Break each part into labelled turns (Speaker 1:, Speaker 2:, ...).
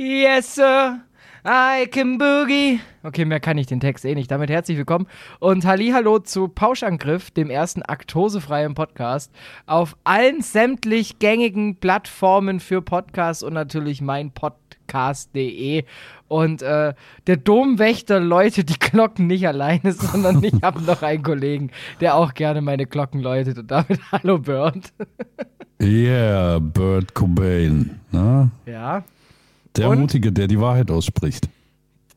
Speaker 1: Yes, sir. I can boogie. Okay, mehr kann ich den Text eh nicht. Damit herzlich willkommen und Hallo zu Pauschangriff, dem ersten aktosefreien Podcast auf allen sämtlich gängigen Plattformen für Podcasts und natürlich mein Podcast.de. Und äh, der Domwächter läutet die Glocken nicht alleine, sondern ich habe noch einen Kollegen, der auch gerne meine Glocken läutet. Und damit hallo Bird.
Speaker 2: Yeah, Bird Cobain. Na?
Speaker 1: Ja.
Speaker 2: Der
Speaker 1: Und?
Speaker 2: Mutige, der die Wahrheit ausspricht.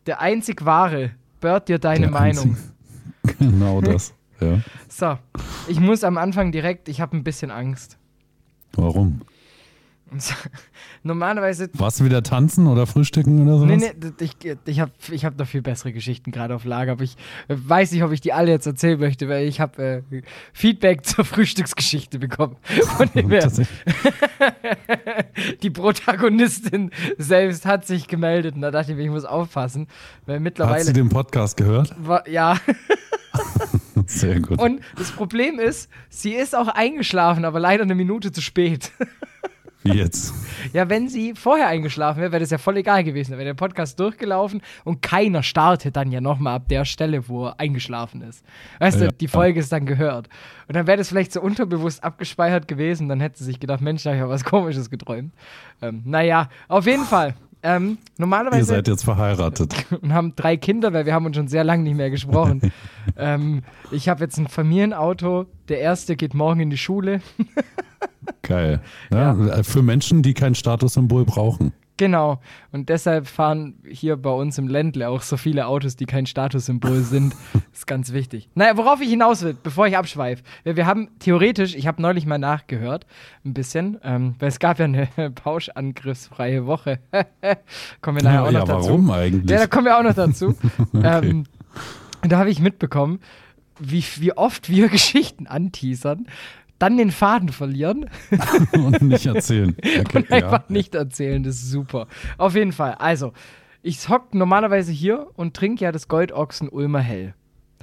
Speaker 1: Der einzig wahre. Bird dir deine
Speaker 2: Der
Speaker 1: Meinung.
Speaker 2: einzig- Genau das. Ja.
Speaker 1: So, ich muss am Anfang direkt, ich habe ein bisschen Angst.
Speaker 2: Warum?
Speaker 1: Normalerweise.
Speaker 2: Warst du wieder tanzen oder frühstücken oder sowas?
Speaker 1: Nee, nee, ich, ich habe ich hab noch viel bessere Geschichten gerade auf Lager, aber ich äh, weiß nicht, ob ich die alle jetzt erzählen möchte, weil ich habe äh, Feedback zur Frühstücksgeschichte bekommen. Von dem her, die Protagonistin selbst hat sich gemeldet und da dachte ich mir, ich muss aufpassen, weil
Speaker 2: Hat sie
Speaker 1: mittlerweile.
Speaker 2: den Podcast gehört?
Speaker 1: War, ja,
Speaker 2: Sehr gut.
Speaker 1: und das Problem ist, sie ist auch eingeschlafen, aber leider eine Minute zu spät.
Speaker 2: Wie jetzt?
Speaker 1: Ja, wenn sie vorher eingeschlafen wäre, wäre das ja voll egal gewesen. Da wäre der Podcast durchgelaufen und keiner startet dann ja nochmal ab der Stelle, wo er eingeschlafen ist. Weißt
Speaker 2: Ja.
Speaker 1: du, die Folge ist dann gehört. Und dann wäre das vielleicht so unterbewusst abgespeichert gewesen. Dann hätte sie sich gedacht, Mensch, da habe ich ja was Komisches geträumt. Ähm, naja, auf jeden Fall. Ähm,
Speaker 2: Ihr
Speaker 1: normalerweise
Speaker 2: seid jetzt verheiratet.
Speaker 1: und haben drei Kinder, weil wir haben uns schon sehr lange nicht mehr gesprochen. ähm, ich habe jetzt ein Familienauto. Der erste geht morgen in die Schule.
Speaker 2: Geil. Ja, Für Menschen, die kein Statussymbol brauchen.
Speaker 1: Genau. Und deshalb fahren hier bei uns im Ländle auch so viele Autos, die kein Statussymbol sind. ist ganz wichtig. Naja, worauf ich hinaus will, bevor ich abschweife. Wir, wir haben theoretisch, ich habe neulich mal nachgehört, ein bisschen, ähm, weil es gab ja eine pauschangriffsfreie Woche. kommen wir nachher
Speaker 2: Ja,
Speaker 1: auch noch
Speaker 2: ja
Speaker 1: dazu.
Speaker 2: warum eigentlich?
Speaker 1: Ja, da kommen wir auch noch dazu. ähm, da habe ich mitbekommen, wie, wie oft wir Geschichten anteasern, dann den Faden verlieren
Speaker 2: Und nicht erzählen. Okay,
Speaker 1: und einfach
Speaker 2: ja.
Speaker 1: nicht erzählen. Das ist super. Auf jeden Fall. Also, ich hock normalerweise hier und trinke ja das Goldochsen Ulmer Hell.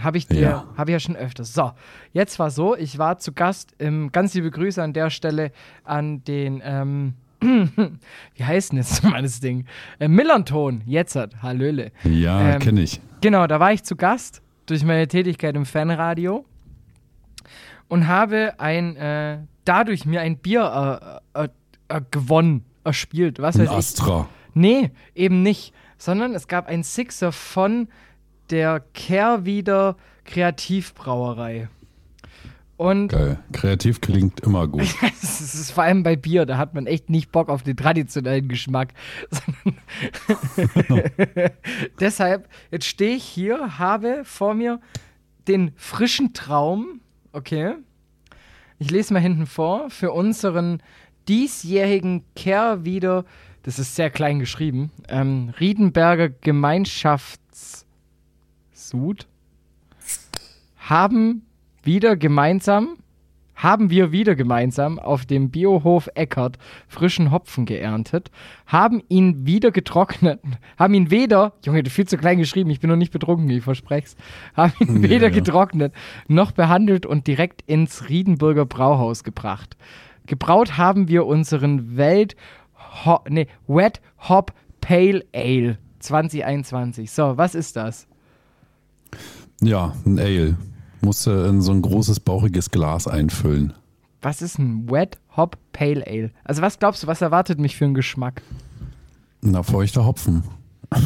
Speaker 1: Habe ich dir,
Speaker 2: Ja.
Speaker 1: habe ich ja schon öfters. So, jetzt war so, ich war zu Gast, im, ganz liebe Grüße an der Stelle an den, ähm, wie heißt denn jetzt mal das Ding? Äh, Millanton, jetzt hat, Hallöle.
Speaker 2: Ja,
Speaker 1: Ähm,
Speaker 2: kenne ich.
Speaker 1: Genau, da war ich zu Gast durch meine Tätigkeit im Fanradio und habe ein, äh, dadurch mir ein Bier äh, äh, äh, gewonnen, erspielt. Was
Speaker 2: Ein
Speaker 1: weiß ich.
Speaker 2: Astra.
Speaker 1: Nee, eben nicht. Sondern es gab ein Sixer von der Kehrwieder Kreativbrauerei. Und
Speaker 2: Geil. Kreativ klingt immer gut.
Speaker 1: es ist vor allem bei Bier, da hat man echt nicht Bock auf den traditionellen Geschmack. Deshalb, jetzt stehe ich hier, habe vor mir den frischen Traum, okay. Ich lese mal hinten vor, für unseren diesjährigen Kehrwieder, das ist sehr klein geschrieben, ähm, Riedenberger Gemeinschaftssud haben wieder gemeinsam, haben wir wieder gemeinsam auf dem Biohof Eckert frischen Hopfen geerntet, haben ihn wieder getrocknet, haben ihn weder, Junge, du viel zu klein geschrieben, ich bin noch nicht betrunken, ich versprech's, haben ihn
Speaker 2: Ja,
Speaker 1: weder
Speaker 2: ja.
Speaker 1: getrocknet noch behandelt und direkt ins Riedenburger Brauhaus gebracht. Gebraut haben wir unseren Welt, Ho nee, Wet Hop Pale Ale 2021. So, was ist das?
Speaker 2: Ja, ein Ale. Musste in so ein großes, bauchiges Glas einfüllen.
Speaker 1: Was ist ein Wet Hop Pale Ale? Also was glaubst du, was erwartet mich für einen Geschmack?
Speaker 2: Na, feuchter Hopfen.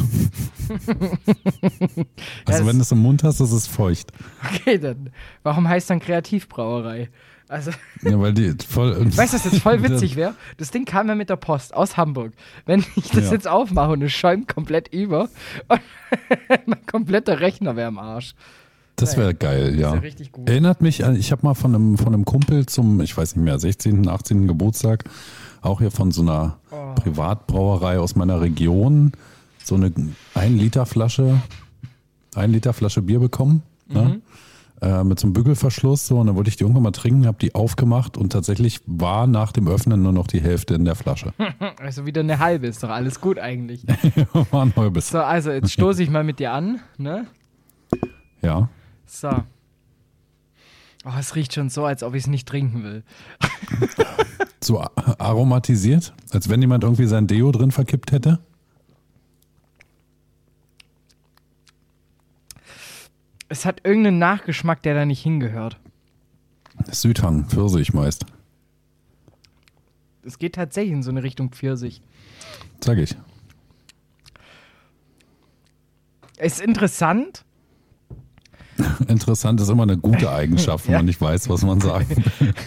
Speaker 2: Also wenn du es im Mund hast, ist es feucht.
Speaker 1: Okay, dann warum heißt dann Kreativbrauerei? Also,
Speaker 2: Ja, weil die voll.
Speaker 1: weißt du, was jetzt voll witzig wäre? Das Ding kam ja mit der Post aus Hamburg. Wenn ich das
Speaker 2: Ja.
Speaker 1: jetzt aufmache und es schäumt komplett über und mein kompletter Rechner wäre am Arsch.
Speaker 2: Das wäre geil, ja.
Speaker 1: ja richtig gut.
Speaker 2: Erinnert mich an, ich habe mal von einem, von einem Kumpel zum, ich weiß nicht mehr, 16., 18. Geburtstag, auch hier von so einer
Speaker 1: Oh.
Speaker 2: Privatbrauerei aus meiner Region, so eine 1 Liter Flasche, 1 Liter Flasche Bier bekommen.
Speaker 1: Mhm.
Speaker 2: Ne? Äh, mit so einem Bügelverschluss so und dann wollte ich die irgendwann mal trinken, habe die aufgemacht und tatsächlich war nach dem Öffnen nur noch die Hälfte in der Flasche.
Speaker 1: Also wieder eine halbe, ist doch alles gut eigentlich.
Speaker 2: war ein Halbes.
Speaker 1: So, also jetzt stoße ich mal mit dir an, ne?
Speaker 2: Ja.
Speaker 1: So. Oh, es riecht schon so, als ob ich es nicht trinken will.
Speaker 2: so aromatisiert, als wenn jemand irgendwie sein Deo drin verkippt hätte.
Speaker 1: Es hat irgendeinen Nachgeschmack, der da nicht hingehört.
Speaker 2: Südhang, Pfirsich meist.
Speaker 1: Es geht tatsächlich in so eine Richtung Pfirsich.
Speaker 2: Sag ich.
Speaker 1: Ist interessant,
Speaker 2: Interessant ist immer eine gute Eigenschaft, wenn
Speaker 1: Ja.
Speaker 2: man nicht weiß, was man sagt.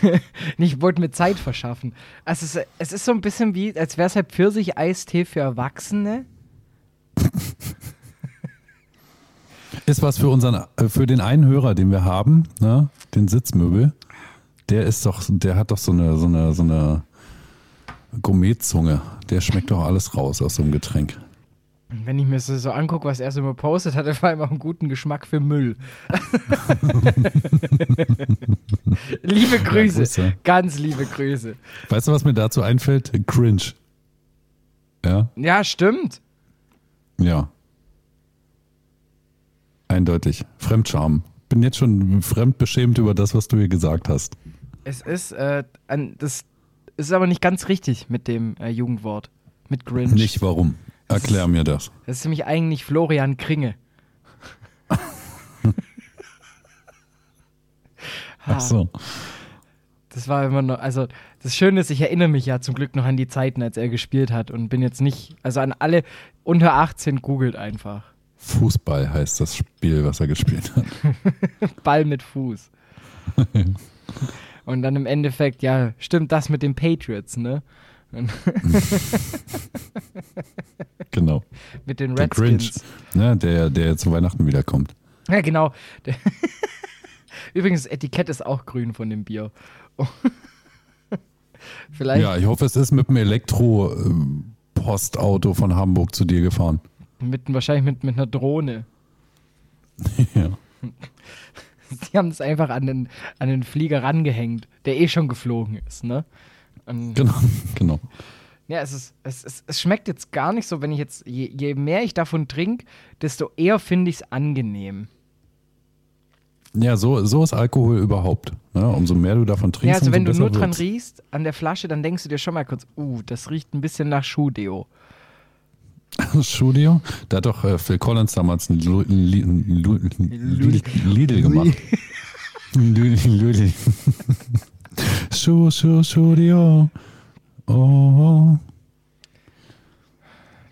Speaker 1: Ich wollte mir Zeit verschaffen. Also es, ist- es ist so ein bisschen wie, als wäre es halt Pfirsich-Eistee für Erwachsene.
Speaker 2: Ist was für unseren, äh, für den einen Hörer, den wir haben, ne? den Sitzmöbel. Der ist doch, der hat doch so eine, so eine, so eine Gourmetzunge. Der schmeckt doch alles raus aus so einem Getränk.
Speaker 1: Wenn ich mir das so angucke, was er so immer postet, hat er vor allem auch einen guten Geschmack für Müll. liebe Grüße.
Speaker 2: Grüße.
Speaker 1: Ganz liebe Grüße.
Speaker 2: Weißt du, was mir dazu einfällt? Cringe. Ja,
Speaker 1: Ja, stimmt.
Speaker 2: ja. Eindeutig. Fremdscham. Bin jetzt schon fremdbeschämt über das, was du hier gesagt hast.
Speaker 1: Es ist, äh, ein, das ist aber nicht ganz richtig mit dem äh, Jugendwort. Mit Grinch.
Speaker 2: Nicht warum. Erklär mir das.
Speaker 1: Das ist nämlich eigentlich Florian Kringe.
Speaker 2: Ach so.
Speaker 1: Das war immer noch, also das Schöne ist, ich erinnere mich ja zum Glück noch an die Zeiten, als er gespielt hat und bin jetzt nicht, also an alle unter 18 googelt einfach.
Speaker 2: Fußball heißt das Spiel, was er gespielt hat.
Speaker 1: Ball mit Fuß. und dann im Endeffekt, ja, stimmt das mit den Patriots, ne? Mit den
Speaker 2: Der Grinch.
Speaker 1: Redskins.
Speaker 2: Ne, der, der zu Weihnachten wiederkommt.
Speaker 1: Ja, genau. Übrigens, das Etikett ist auch grün von dem Bier. Vielleicht
Speaker 2: Ja, ich hoffe, es ist mit dem Elektro-Postauto von Hamburg zu dir gefahren.
Speaker 1: mit, wahrscheinlich mit, mit einer Drohne.
Speaker 2: ja.
Speaker 1: Die haben es einfach an den, an den Flieger rangehängt, der eh schon geflogen ist, ne? Und,
Speaker 2: Genau, genau.
Speaker 1: Ja, es, ist, es, es, es schmeckt jetzt gar nicht so, wenn ich jetzt, je, je mehr ich davon trinke, desto eher finde ich es angenehm.
Speaker 2: Ja, so, so ist Alkohol überhaupt. Ne? Umso mehr du davon trinkst,
Speaker 1: Ja, also wenn du nur dran
Speaker 2: wird's.
Speaker 1: riechst an der Flasche, dann denkst du dir schon mal kurz, uh, das riecht ein bisschen nach Schuhdeo.
Speaker 2: Studio, da hat doch äh, Phil Collins damals ein Lu- Li- Lu- Li- Lidl gemacht. Lidl. Lidl. Schuh, Schuh, Studio. Oh.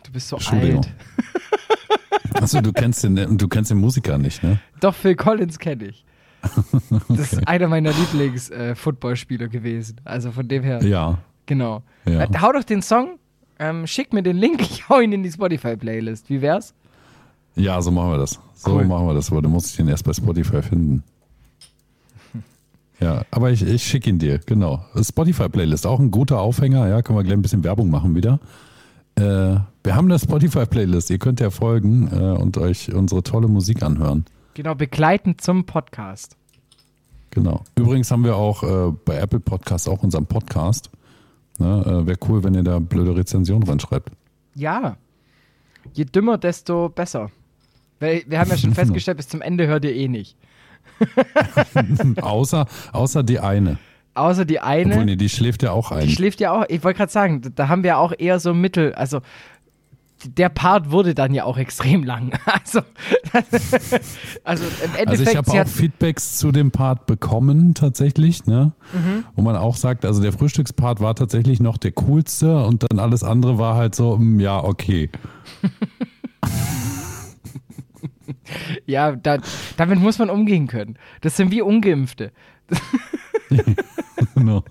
Speaker 1: Du bist so alt.
Speaker 2: Achso, du kennst den, du kennst den Musiker nicht, ne?
Speaker 1: Doch, Phil Collins kenne ich. Das ist einer meiner Lieblings-Footballspieler gewesen. Also von dem her,
Speaker 2: Ja.
Speaker 1: genau.
Speaker 2: Ja.
Speaker 1: Äh, hau doch den Song, ähm, schick mir den Link, ich hau ihn in die Spotify-Playlist. Wie wär's?
Speaker 2: Ja, so machen wir das. So
Speaker 1: Cool.
Speaker 2: machen wir das, aber du musst den erst bei Spotify finden. Ja, aber ich, ich schicke ihn dir, genau. Spotify-Playlist, auch ein guter Aufhänger, ja, können wir gleich ein bisschen Werbung machen wieder. Äh, wir haben eine Spotify-Playlist, ihr könnt ja folgen äh, und euch unsere tolle Musik anhören.
Speaker 1: Genau, begleitend zum Podcast.
Speaker 2: Genau. Übrigens haben wir auch äh, bei Apple Podcast auch unseren Podcast. Ne, äh, Wäre cool, wenn ihr da blöde Rezensionen reinschreibt.
Speaker 1: Ja. Je dümmer, desto besser. Weil wir haben ja schon festgestellt, bis zum Ende hört ihr eh nicht.
Speaker 2: außer, außer die eine.
Speaker 1: Außer die eine.
Speaker 2: Obwohl, nee, die schläft ja auch ein.
Speaker 1: Die schläft ja auch, ich wollte gerade sagen, da- haben wir auch eher so Mittel, also der Part wurde dann ja auch extrem lang. Also, also im Endeffekt,
Speaker 2: Also ich habe auch Feedbacks zu dem Part bekommen tatsächlich, ne?
Speaker 1: Mhm.
Speaker 2: Wo man auch sagt, also der Frühstückspart war tatsächlich noch der coolste und dann alles andere war halt so, mm, ja, okay.
Speaker 1: Ja, da, damit muss man umgehen können. Das sind wie Ungeimpfte.
Speaker 2: Genau.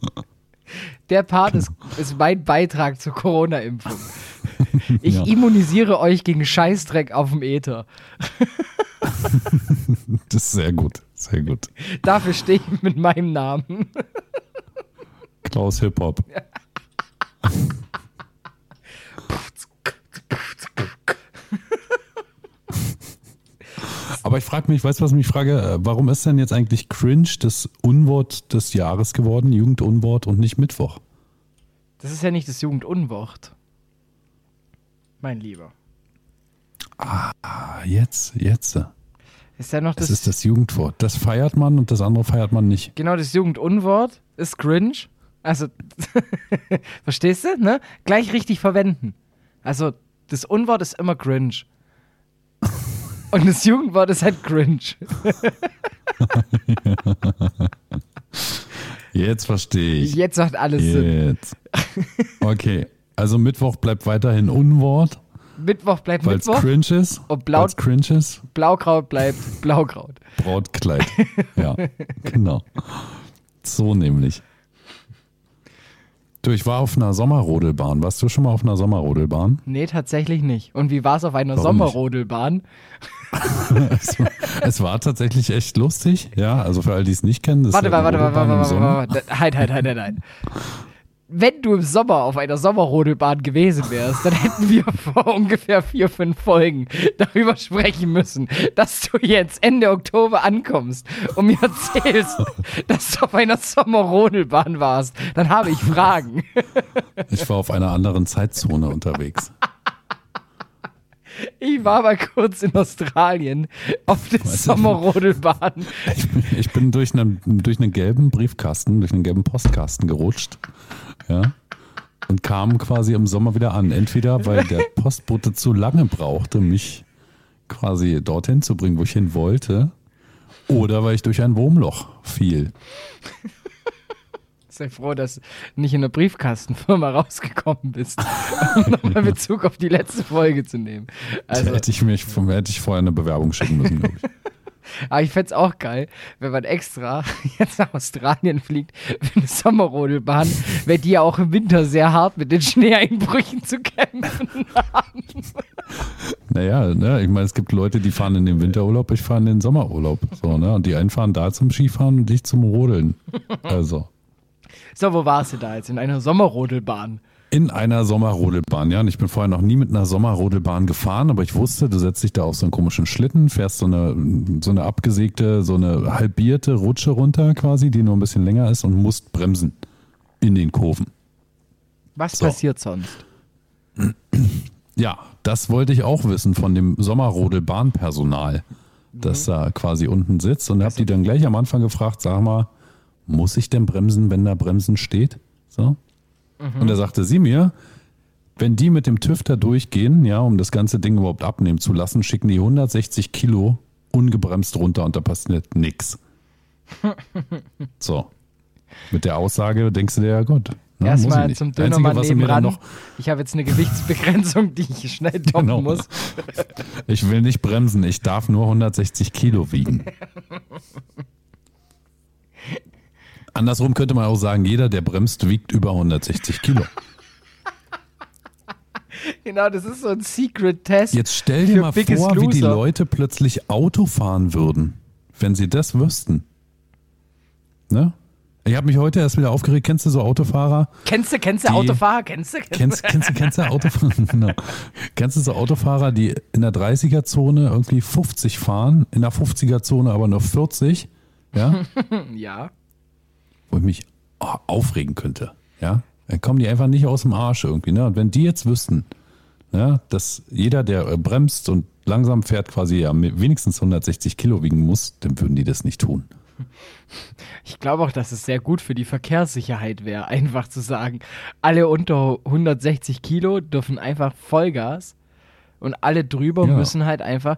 Speaker 1: Der Part ist, ist mein Beitrag zur Corona-Impfung. Ich
Speaker 2: Ja.
Speaker 1: immunisiere euch gegen Scheißdreck auf dem Äther.
Speaker 2: Das ist sehr gut, sehr gut.
Speaker 1: Dafür stehe ich mit meinem Namen.
Speaker 2: Klaus Hip-Hop. Aber ich frage mich, weißt du, was ich mich frage? Äh, Warum ist denn jetzt eigentlich Cringe das Unwort des Jahres geworden, Jugendunwort und nicht Mittwoch?
Speaker 1: Das ist ja nicht das Jugendunwort. Mein Lieber.
Speaker 2: Ah, jetzt, jetzt.
Speaker 1: Ist ja noch
Speaker 2: Das
Speaker 1: das,
Speaker 2: ist das Jugendwort. Das feiert man und das andere feiert man nicht.
Speaker 1: genau das Jugendunwort ist cringe. Also, verstehst du, ne? Gleich richtig verwenden. Also, das Unwort ist immer cringe. Und das Jugendwort ist halt cringe.
Speaker 2: Jetzt verstehe ich.
Speaker 1: Jetzt macht alles Sinn.
Speaker 2: Jetzt. Okay, also Mittwoch bleibt weiterhin Unwort,
Speaker 1: Mittwoch bleibt
Speaker 2: weil es
Speaker 1: Mittwoch.
Speaker 2: cringe ist.
Speaker 1: Und Blau-
Speaker 2: Weil's cringe ist.
Speaker 1: Blaukraut bleibt Blaukraut.
Speaker 2: Brautkleid. Ja, genau. So nämlich. Du, ich war auf einer Sommerrodelbahn. Warst du schon mal auf einer Sommerrodelbahn?
Speaker 1: Nee, tatsächlich nicht. Und wie war es auf einer
Speaker 2: Warum nicht? Es, war, es war tatsächlich echt lustig. Ja, also für all die es nicht kennen. Das
Speaker 1: Warte warte warte
Speaker 2: im
Speaker 1: warte
Speaker 2: Sommer.
Speaker 1: mal. Halt, halt, halt, halt, halt. Wenn du im Sommer auf einer Sommerrodelbahn gewesen wärst, dann hätten wir vor ungefähr vier, fünf Folgen darüber sprechen müssen, dass du jetzt Ende Oktober ankommst und mir erzählst, dass du auf einer Sommerrodelbahn warst. Dann habe ich Fragen.
Speaker 2: Ich war auf einer anderen Zeitzone unterwegs.
Speaker 1: Ich war mal kurz in Australien auf der Sommerrodelbahn.
Speaker 2: Ich, bin- ich bin durch einen, durch einen gelben Briefkasten, durch einen gelben Postkasten gerutscht. Ja. Und kam quasi im Sommer wieder an. Entweder weil der Postbote zu lange brauchte, mich quasi dorthin zu bringen, wo ich hin wollte, oder weil ich durch ein Wurmloch fiel.
Speaker 1: Sei froh, dass du nicht in der Briefkastenfirma rausgekommen bist, um nochmal Bezug auf die letzte Folge zu nehmen. Also,
Speaker 2: hätte, ich mich, hätte ich vorher eine Bewerbung schicken müssen, glaube ich.
Speaker 1: aber ich fände es auch geil, wenn man extra jetzt nach Australien fliegt für eine Sommerrodelbahn, weil die ja auch im Winter sehr hart mit den Schneeeinbrüchen zu kämpfen haben.
Speaker 2: Naja, ne, ich meine, es gibt Leute, die fahren in den Winterurlaub, ich fahre in den Sommerurlaub. So, ne? Und die einen fahren da zum Skifahren und ich zum Rodeln. Also.
Speaker 1: So, wo warst du da jetzt? In einer Sommerrodelbahn.
Speaker 2: In einer Sommerrodelbahn, ja. Und ich bin vorher noch nie mit einer Sommerrodelbahn gefahren, aber ich wusste, du setzt dich da auf so einen komischen Schlitten, fährst so eine, so eine abgesägte, so eine halbierte Rutsche runter quasi, die nur ein bisschen länger ist und musst bremsen in den Kurven.
Speaker 1: Was
Speaker 2: So.
Speaker 1: passiert sonst?
Speaker 2: Ja, das wollte ich auch wissen von dem Sommerrodelbahnpersonal, das da quasi unten sitzt. Und hab die dann gleich am Anfang gefragt, sag mal, muss ich denn bremsen, wenn da Bremsen steht? So. Und da sagte sie mir, wenn die mit dem TÜV da durchgehen, ja, um das ganze Ding überhaupt abnehmen zu lassen, schicken die 160 Kilo ungebremst runter und da passiert nix. So. Mit der Aussage denkst du dir, ja gut. ne, ich
Speaker 1: Erstmal
Speaker 2: nicht.
Speaker 1: zum Dönermann nebenan. Ich habe jetzt eine Gewichtsbegrenzung, die ich schnell toppen
Speaker 2: Genau.
Speaker 1: muss.
Speaker 2: Ich will nicht bremsen, ich darf nur 160 Kilo wiegen. Andersrum könnte man auch sagen, jeder, der bremst, wiegt über 160 Kilo.
Speaker 1: Genau, das ist so ein Secret-Test.
Speaker 2: Jetzt stell dir mal vor, wie die
Speaker 1: Loser.
Speaker 2: Leute plötzlich Auto fahren würden, wenn sie das wüssten. Ne? Ich habe mich heute erst wieder aufgeregt. Kennst du so Autofahrer?
Speaker 1: Kennst du, kennst du
Speaker 2: Die-
Speaker 1: Autofahrer? Kennst du?
Speaker 2: Kennst, kennst, du- kennst du Autofahrer? genau. Kennst du so Autofahrer, die in der 30er-Zone irgendwie 50 fahren, in der 50er-Zone aber nur 40? Ja?
Speaker 1: Ja.
Speaker 2: Wo ich mich oh, aufregen könnte. Ja, dann kommen die einfach nicht aus dem Arsch irgendwie. Ne? Und wenn die jetzt wüssten, ja, dass jeder, der äh, bremst und langsam fährt, quasi ja wenigstens 160 Kilo wiegen muss, dann würden die das nicht tun.
Speaker 1: Ich glaube auch, dass es sehr gut für die Verkehrssicherheit wäre, einfach zu sagen, alle unter 160 Kilo dürfen einfach Vollgas und alle drüber
Speaker 2: Ja.
Speaker 1: müssen halt einfach.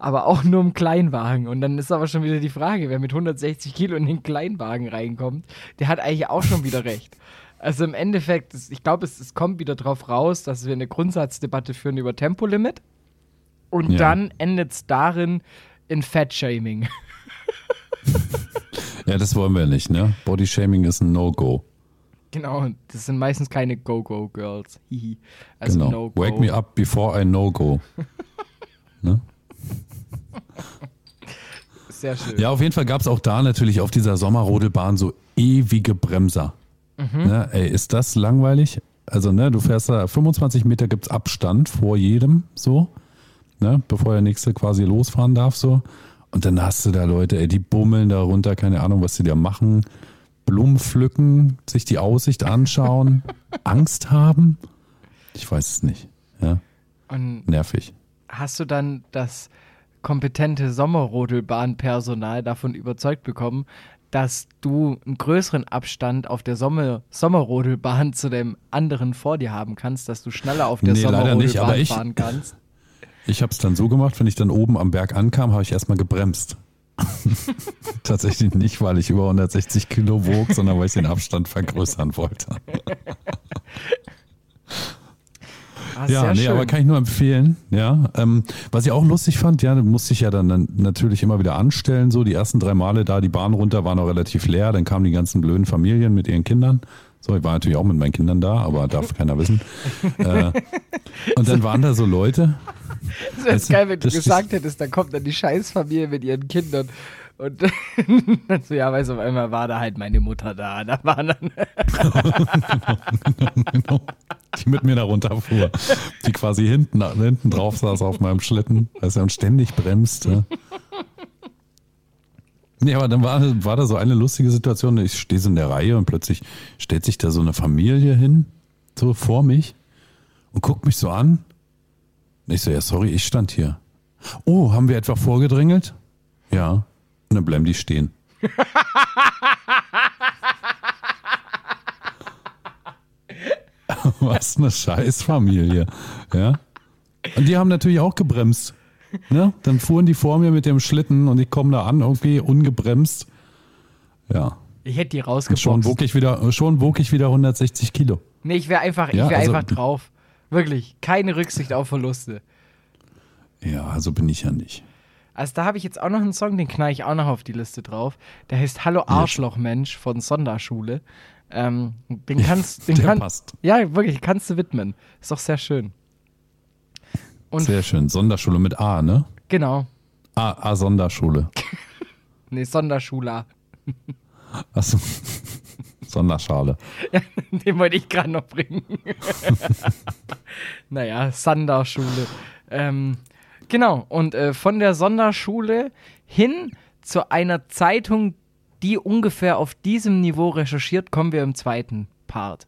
Speaker 1: Aber auch nur im Kleinwagen. Und dann ist aber schon wieder die Frage, wer mit 160 Kilo in den Kleinwagen reinkommt, der hat eigentlich auch schon wieder recht. Also im Endeffekt, ich glaube, es, es kommt wieder drauf raus, dass wir eine Grundsatzdebatte führen über Tempolimit. Und
Speaker 2: Ja.
Speaker 1: dann endet es darin in Fat-Shaming.
Speaker 2: Ja, das wollen wir nicht. Ne? Bodyshaming ist ein No-Go.
Speaker 1: Genau, das sind meistens keine Go-Go-Girls. Also
Speaker 2: Genau.
Speaker 1: No-Go.
Speaker 2: Wake me up before I no-go. ne?
Speaker 1: Sehr schön.
Speaker 2: Ja, auf jeden Fall gab es auch da natürlich auf dieser Sommerrodelbahn so ewige Bremser. Ne, ey, ist das langweilig? Also, ne, du fährst da 25 Meter gibt's Abstand vor jedem, so, ne, bevor der nächste quasi losfahren darf, so. Und dann hast du da Leute, ey, die bummeln da runter, keine Ahnung, was sie da machen. Blumen pflücken, sich die Aussicht anschauen, Angst haben. Ich weiß es nicht. Ja,
Speaker 1: Und
Speaker 2: nervig.
Speaker 1: hast du dann das kompetente Sommerrodelbahnpersonal davon überzeugt bekommen, dass du einen größeren Abstand auf der Sommer Sommerrodelbahn zu dem anderen vor dir haben kannst, dass du schneller auf der
Speaker 2: Nee, leider nicht,
Speaker 1: Sommerrodelbahn
Speaker 2: ich-
Speaker 1: fahren kannst.
Speaker 2: Ich habe es dann so gemacht, wenn ich dann oben am Berg ankam, habe ich erstmal gebremst. Tatsächlich nicht, weil ich über 160 Kilo wog, sondern weil ich den Abstand vergrößern wollte.
Speaker 1: Ah,
Speaker 2: Ja, nee,
Speaker 1: schön.
Speaker 2: aber kann ich nur empfehlen. Ja, ähm, was ich auch lustig fand, ja, musste ich ja dann, dann natürlich immer wieder anstellen. So die ersten drei Male da die Bahn runter war noch relativ leer. Dann kamen die ganzen blöden Familien mit ihren Kindern. So, ich war natürlich auch mit meinen Kindern da, aber darf keiner wissen. äh, und dann waren da so Leute.
Speaker 1: Das wäre geil, wenn du gesagt hättest, dann kommt dann die Scheißfamilie mit ihren Kindern. Und dann so, ja, weißt du, auf einmal war da halt meine Mutter da. Da waren dann,
Speaker 2: genau, die mit mir da runterfuhr, die quasi hinten, hinten drauf saß auf meinem Schlitten, weißt du, und ständig bremste. Nee, aber dann war, war da so eine lustige Situation. Ich stehe so in der Reihe und plötzlich stellt sich da so eine Familie hin, so vor mich und guckt mich so an. Und ich so, ja, sorry, ich stand hier. Oh, haben wir etwa vorgedrängelt? Ja. Und dann bleiben die stehen. Was eine Scheißfamilie. Ja. Und die haben natürlich auch gebremst. Ne? Dann fuhren die vor mir mit dem Schlitten und ich komme da an, irgendwie ungebremst. Ja.
Speaker 1: ich hätte die
Speaker 2: Schon
Speaker 1: rausgeboxt.
Speaker 2: wog ich wieder, schon wog ich wieder 160 Kilo.
Speaker 1: Nee, ich wäre einfach, ich
Speaker 2: Ja,
Speaker 1: wär
Speaker 2: also-
Speaker 1: einfach drauf. Wirklich. Keine Rücksicht auf Verluste.
Speaker 2: Ja, also bin ich ja nicht.
Speaker 1: Also da habe ich jetzt auch noch einen Song, den knall ich auch noch auf die Liste drauf. Der heißt Hallo Arschlochmensch von Sonderschule. Ähm, den kannst, den
Speaker 2: der
Speaker 1: kann,
Speaker 2: passt.
Speaker 1: Ja, wirklich, kannst du widmen. Ist doch sehr schön. Und
Speaker 2: Sehr schön. Sonderschule mit A, ne?
Speaker 1: genau.
Speaker 2: A, A Sonderschule.
Speaker 1: Nee, Sonderschule.
Speaker 2: Achso. Sonderschale.
Speaker 1: Ja, den wollte ich gerade noch bringen. naja, Sonderschule. Ähm, genau, und äh, von der Sonderschule hin zu einer Zeitung, die ungefähr auf diesem Niveau recherchiert, kommen wir im zweiten Part.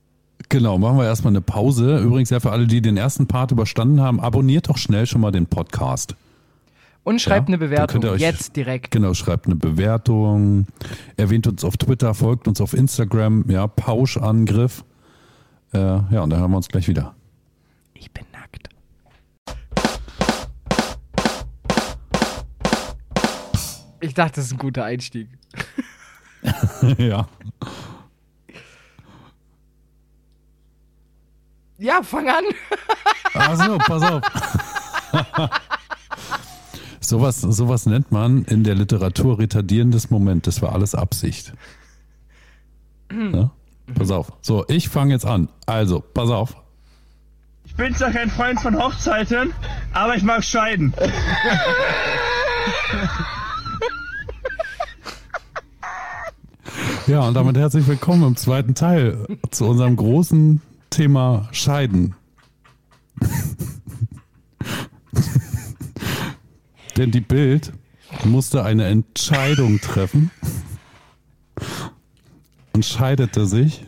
Speaker 2: Genau, machen wir erstmal eine Pause. Übrigens ja für alle, die den ersten Part überstanden haben, abonniert doch schnell schon mal den Podcast.
Speaker 1: Und schreibt
Speaker 2: Ja,
Speaker 1: eine Bewertung
Speaker 2: euch-
Speaker 1: jetzt direkt.
Speaker 2: Genau, schreibt eine Bewertung, erwähnt uns auf Twitter, folgt uns auf Instagram, ja, Pauschangriff. Äh, ja, und dann hören wir uns gleich wieder.
Speaker 1: Ich bin Ich dachte, das ist ein guter Einstieg.
Speaker 2: ja.
Speaker 1: Ja, fang an.
Speaker 2: Also, pass auf. sowas, sowas nennt man in der Literatur retardierendes Moment. Das war alles Absicht. Ja? Pass auf. So, ich fange jetzt an. Also, pass auf.
Speaker 3: Ich bin zwar kein Freund von Hochzeiten, aber ich mag Scheiden.
Speaker 2: Ja, und damit herzlich willkommen im zweiten Teil zu unserem großen Thema Scheiden. Denn die Bild musste eine Entscheidung treffen und scheidete sich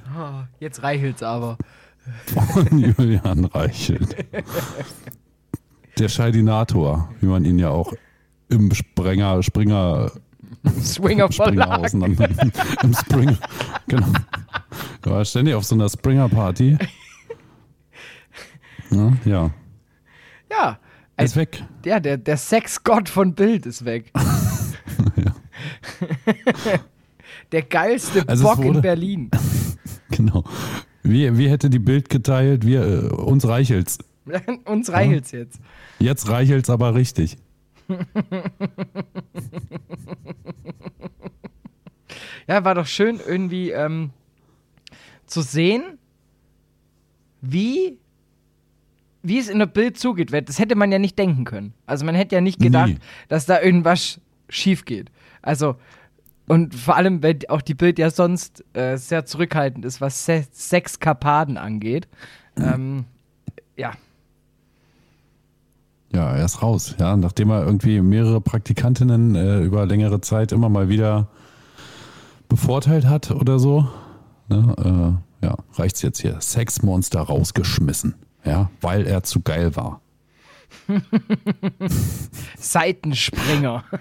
Speaker 1: jetzt reichelt's aber.
Speaker 2: von Julian Reichelt. Der Scheidinator, wie man ihn ja auch im Sprenger, Springer Springer
Speaker 1: Verlag.
Speaker 2: auseinander. Im Springer. Genau. Er war ständig auf so einer Springer-Party. Ja, ja.
Speaker 1: Ja.
Speaker 2: Er ist weg.
Speaker 1: Ja, der, der Sexgott von Bild ist weg. der geilste
Speaker 2: Also
Speaker 1: Bock in
Speaker 2: wurde-
Speaker 1: Berlin.
Speaker 2: Genau. Wie, wie hätte die Bild geteilt? Wir, äh, uns reichelt's.
Speaker 1: Uns reichelt's jetzt.
Speaker 2: Jetzt reichelt's aber richtig.
Speaker 1: Ja, war doch schön irgendwie ähm, zu sehen, wie, wie es in der Bild zugeht. Das hätte man ja nicht denken können. Also man hätte ja nicht gedacht,
Speaker 2: Nie.
Speaker 1: dass da irgendwas schief geht. Also, und vor allem, weil auch die Bild ja sonst äh, sehr zurückhaltend ist, was Se Sexkapaden angeht. Ähm, ja,
Speaker 2: Ja, er ist raus. Ja, nachdem er irgendwie mehrere Praktikantinnen äh, über längere Zeit immer mal wieder bevorteilt hat oder so, ne, äh, ja, reicht's jetzt hier. Sexmonster rausgeschmissen. Ja, weil er zu geil war.
Speaker 1: Seitenspringer.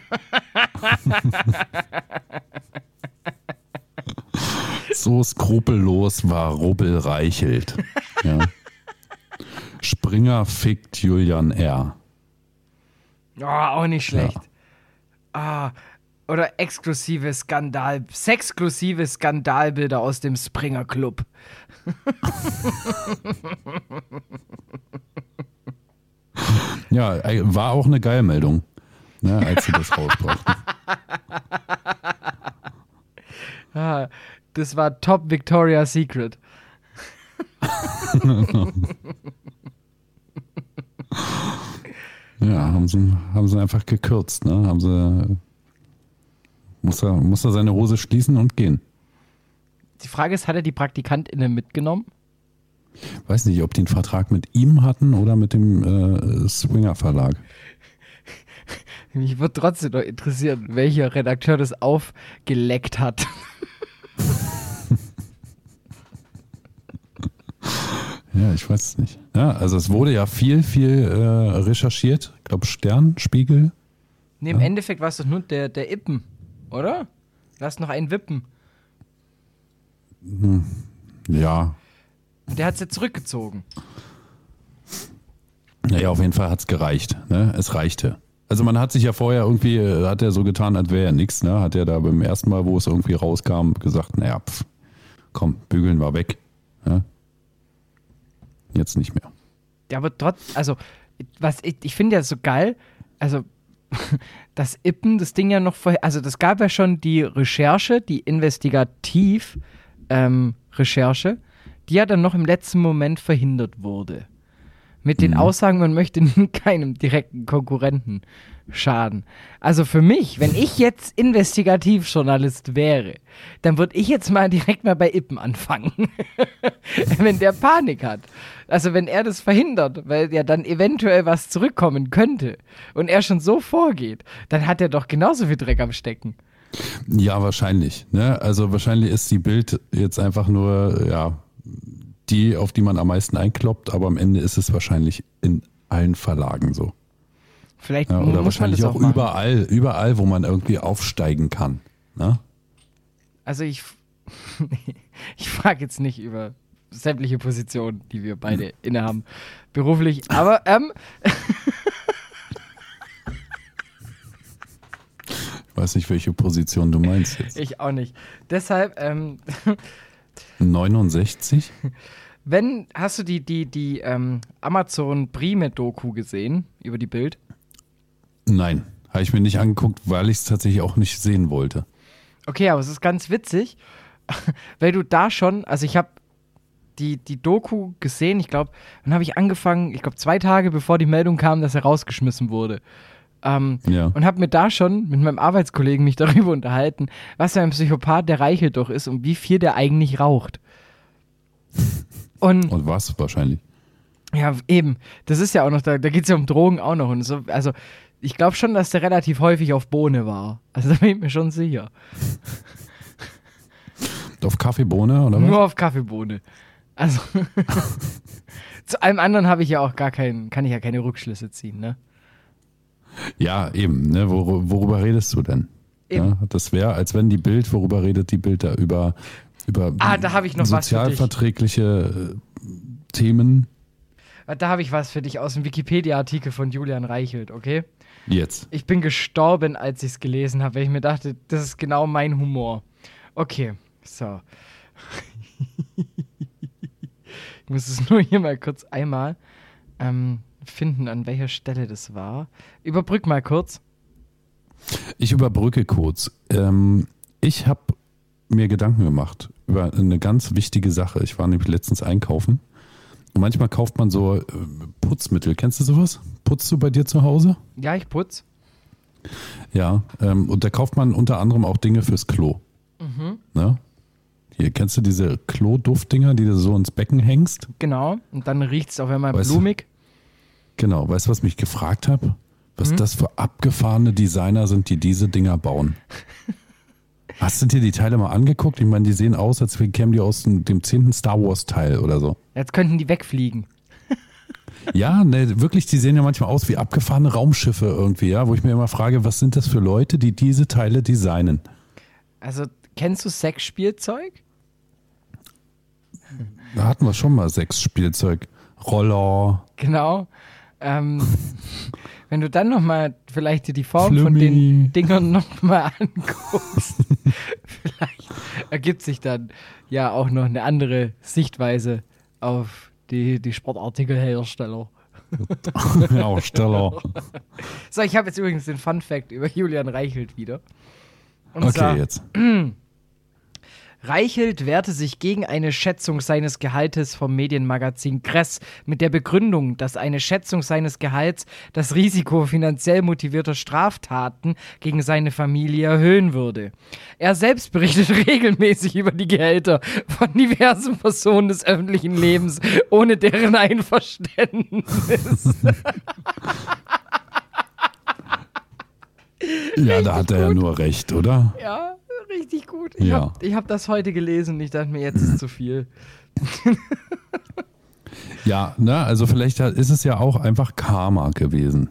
Speaker 2: So skrupellos war Rubbel Reichelt. Ja. Springer fickt Julian R.
Speaker 1: Oh, auch nicht schlecht. Ah, oder exklusive Skandal, sexklusive Skandalbilder aus dem Springer Club.
Speaker 2: Ja, war auch eine Geilmeldung, ne, als sie das rausbrachten.
Speaker 1: Ah, das war Top Victoria's Secret.
Speaker 2: Ja, haben sie, haben sie einfach gekürzt, ne? Haben sie muss er, muss er seine Hose schließen und gehen.
Speaker 1: Die Frage ist, hat er die PraktikantInnen mitgenommen?
Speaker 2: Weiß nicht, ob die einen Vertrag mit ihm hatten oder mit dem äh, Swinger Verlag.
Speaker 1: Mich würde trotzdem noch interessieren, welcher Redakteur das aufgeleckt hat.
Speaker 2: Ja, ich weiß es nicht. Ja, also es wurde ja viel, viel äh, recherchiert. Ich glaube Stern, Spiegel.
Speaker 1: Nee, im Endeffekt war es doch nur der, der Ippen, oder? Lass noch einen wippen.
Speaker 2: Ja,
Speaker 1: Und der hat es ja zurückgezogen.
Speaker 2: naja, auf jeden Fall hat's gereicht. Ne? Es reichte. Also man hat sich ja vorher irgendwie, äh, hat er so getan, als wäre ja nichts. Ne? Hat er da beim ersten Mal, wo es irgendwie rauskam, gesagt, naja, pf, komm, bügeln war weg. Ja? Jetzt nicht mehr.
Speaker 1: Ja, aber trotz, also, was ich, ich finde ja so geil, also, das Ippen, das Ding ja noch vorher, also, das gab ja schon die Recherche, die Investigativ, ähm, Recherche, die ja dann noch im letzten Moment verhindert wurde. Mit den Aussagen, man möchte keinem direkten Konkurrenten schaden. Also für mich, wenn ich jetzt Investigativjournalist wäre, dann würde ich jetzt mal direkt mal bei Ippen anfangen. wenn der Panik hat. Also wenn er das verhindert, weil ja dann eventuell was zurückkommen könnte und er schon so vorgeht, dann hat er doch genauso viel Dreck am Stecken.
Speaker 2: Ja, wahrscheinlich. Ne? Also wahrscheinlich ist die Bild jetzt einfach nur, ja, die, auf die man am meisten einkloppt, aber am Ende ist es wahrscheinlich in allen Verlagen so.
Speaker 1: Vielleicht
Speaker 2: Ja, oder wahrscheinlich
Speaker 1: das
Speaker 2: auch
Speaker 1: auch
Speaker 2: überall, überall, wo man irgendwie aufsteigen kann. Ne?
Speaker 1: Also ich, ich frage jetzt nicht über sämtliche Positionen, die wir beide innehaben, beruflich, aber ähm,
Speaker 2: Ich weiß nicht, welche Position du meinst jetzt.
Speaker 1: ich auch nicht. Deshalb, ähm,
Speaker 2: 69?
Speaker 1: wenn, hast du die, die, die ähm, Amazon Prime-Doku gesehen über die Bild?
Speaker 2: Nein, habe ich mir nicht angeguckt, weil ich es tatsächlich auch nicht sehen wollte.
Speaker 1: Okay, aber es ist ganz witzig, weil du da schon, also ich habe die, die Doku gesehen, ich glaube, dann habe ich angefangen, ich glaube zwei Tage bevor die Meldung kam, dass er rausgeschmissen wurde. Ähm,
Speaker 2: Ja.
Speaker 1: Und habe mir da schon mit meinem Arbeitskollegen mich darüber unterhalten, was für ein Psychopath der Reichelt doch ist und wie viel der eigentlich raucht. Und
Speaker 2: Und was wahrscheinlich.
Speaker 1: ja, eben, das ist ja auch noch, da, da geht es ja um Drogen auch noch. Und so, also ich glaube schon, dass der relativ häufig auf Bohne war. Also da bin ich mir schon sicher.
Speaker 2: Auf Kaffeebohne oder was?
Speaker 1: Nur auf Kaffeebohne. Also zu allem anderen habe ich ja auch gar keinen, kann ich ja keine Rückschlüsse ziehen, ne?
Speaker 2: Ja, eben. Ne? Wor worüber redest du denn? Ja, das wäre, als wenn die Bild, worüber redet die Bild da? Über, über
Speaker 1: Ah, da habe ich noch
Speaker 2: sozialverträgliche äh, Themen.
Speaker 1: Da habe ich was für dich aus dem Wikipedia-Artikel von Julian Reichelt, okay?
Speaker 2: Jetzt.
Speaker 1: Ich bin gestorben, als ich es gelesen habe, weil ich mir dachte, das ist genau mein Humor. Okay, so. ich muss es nur hier mal kurz einmal ähm, finden, an welcher Stelle das war. Überbrück mal kurz.
Speaker 2: Ich überbrücke kurz. Ähm, ich habe mir Gedanken gemacht über eine ganz wichtige Sache. Ich war nämlich letztens einkaufen. Und manchmal kauft man so äh, Putzmittel. Kennst du sowas? Putzt du bei dir zu Hause?
Speaker 1: Ja, ich putz.
Speaker 2: Ja. Ähm, und da kauft man unter anderem auch Dinge fürs Klo. Ne? Hier, kennst du diese Klo-Duftdinger, die du so ins Becken hängst?
Speaker 1: Genau. Und dann riecht es auf einmal
Speaker 2: Weißt du-
Speaker 1: blumig.
Speaker 2: Genau. Weißt du, was mich gefragt habe? Was das für abgefahrene Designer sind, die diese Dinger bauen. Hast du dir die Teile mal angeguckt? Ich meine, die sehen aus, als kämen die aus dem, dem 10. Star Wars Teil oder so.
Speaker 1: Jetzt könnten die wegfliegen.
Speaker 2: Ja, ne, wirklich, die sehen ja manchmal aus wie abgefahrene Raumschiffe irgendwie, ja, wo ich mir immer frage, was sind das für Leute, die diese Teile designen?
Speaker 1: Also, kennst du Sexspielzeug?
Speaker 2: Da hatten wir schon mal Sexspielzeug. Roller.
Speaker 1: Genau. Ähm, wenn du dann nochmal vielleicht dir die Form von
Speaker 2: Flummi.
Speaker 1: den Dingern nochmal anguckst, vielleicht ergibt sich dann ja auch noch eine andere Sichtweise auf die, die Sportartikelhersteller.
Speaker 2: Aussteller.
Speaker 1: So, ich habe jetzt übrigens den Fun Fact über Julian Reichelt wieder. Und
Speaker 2: Okay,
Speaker 1: zwar,
Speaker 2: jetzt.
Speaker 1: Reichelt wehrte sich gegen eine Schätzung seines Gehaltes vom Medienmagazin Kress mit der Begründung, dass eine Schätzung seines Gehalts das Risiko finanziell motivierter Straftaten gegen seine Familie erhöhen würde. Er selbst berichtet regelmäßig über die Gehälter von diversen Personen des öffentlichen Lebens ohne deren Einverständnis.
Speaker 2: Ja, da hat er ja nur recht, oder?
Speaker 1: Ja, richtig gut. Ich
Speaker 2: Ja.
Speaker 1: habe hab das heute gelesen und ich dachte mir, jetzt ist zu viel.
Speaker 2: Ja, ne, also vielleicht ist es ja auch einfach Karma gewesen,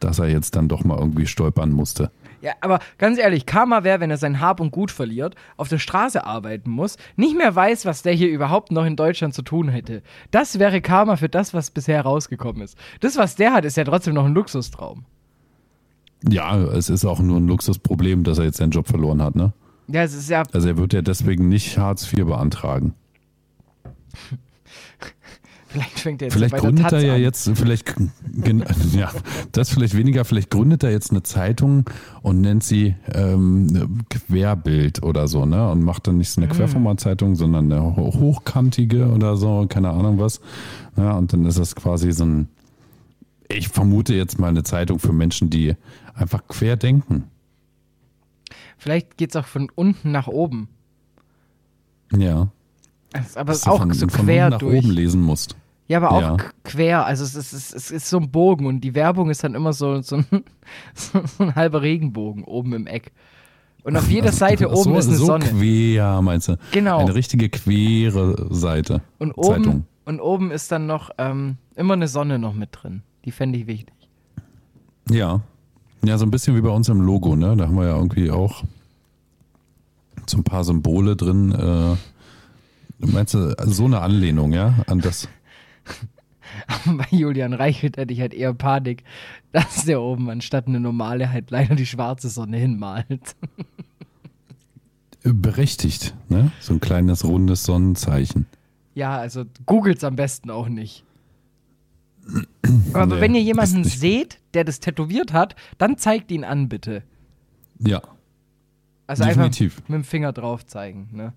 Speaker 2: dass er jetzt dann doch mal irgendwie stolpern musste.
Speaker 1: Ja, aber ganz ehrlich, Karma wäre, wenn er sein Hab und Gut verliert, auf der Straße arbeiten muss, nicht mehr weiß, was der hier überhaupt noch in Deutschland zu tun hätte. Das wäre Karma für das, was bisher rausgekommen ist. Das, was der hat, ist ja trotzdem noch ein Luxustraum.
Speaker 2: Ja, es ist auch nur ein Luxusproblem, dass er jetzt seinen Job verloren hat, ne?
Speaker 1: Ja, es ist ja.
Speaker 2: Also er wird ja deswegen nicht Hartz IV beantragen.
Speaker 1: Vielleicht fängt er jetzt
Speaker 2: Vielleicht gründet
Speaker 1: Taz
Speaker 2: er ja
Speaker 1: an.
Speaker 2: jetzt, vielleicht, ja, das vielleicht weniger, vielleicht gründet er jetzt eine Zeitung und nennt sie ähm, Querbild oder so, ne? Und macht dann nicht so eine
Speaker 1: Mhm.
Speaker 2: Querformatzeitung, sondern eine ho- hochkantige oder so, keine Ahnung was. Ja, und dann ist das quasi so ein, ich vermute jetzt mal eine Zeitung für Menschen, die einfach quer denken.
Speaker 1: Vielleicht geht es auch von unten nach oben.
Speaker 2: Ja.
Speaker 1: Es ist aber
Speaker 2: Dass
Speaker 1: auch
Speaker 2: von,
Speaker 1: so
Speaker 2: von
Speaker 1: quer
Speaker 2: unten nach
Speaker 1: durch.
Speaker 2: oben lesen musst.
Speaker 1: Ja, aber auch
Speaker 2: Ja.
Speaker 1: quer. Also es ist, es, ist, es ist so ein Bogen und die Werbung ist dann immer so, so, ein, so, ein halber Regenbogen oben im Eck. Und auf jeder Seite
Speaker 2: Ach
Speaker 1: oben
Speaker 2: so,
Speaker 1: ist eine
Speaker 2: so
Speaker 1: Sonne.
Speaker 2: quer, meinst du?
Speaker 1: Genau.
Speaker 2: Eine richtige quere Seite.
Speaker 1: Und oben,
Speaker 2: Zeitung.
Speaker 1: und oben ist dann noch ähm, immer eine Sonne noch mit drin. Die fände ich wichtig.
Speaker 2: Ja. Ja, so ein bisschen wie bei uns im Logo, ne? Da haben wir ja irgendwie auch so ein paar Symbole drin. Äh, meinst du, so eine Anlehnung, ja, an das?
Speaker 1: Bei Julian Reichelt hätte ich halt eher Panik, dass der oben anstatt eine normale halt leider die schwarze Sonne hinmalt.
Speaker 2: Berechtigt, ne? So ein kleines rundes Sonnenzeichen.
Speaker 1: Ja, also googelt's am besten auch nicht. Aber
Speaker 2: Nee,
Speaker 1: wenn ihr jemanden seht, der das tätowiert hat, dann zeigt ihn an, bitte.
Speaker 2: Ja,
Speaker 1: Also
Speaker 2: Definitiv.
Speaker 1: einfach mit dem Finger drauf zeigen. Ne?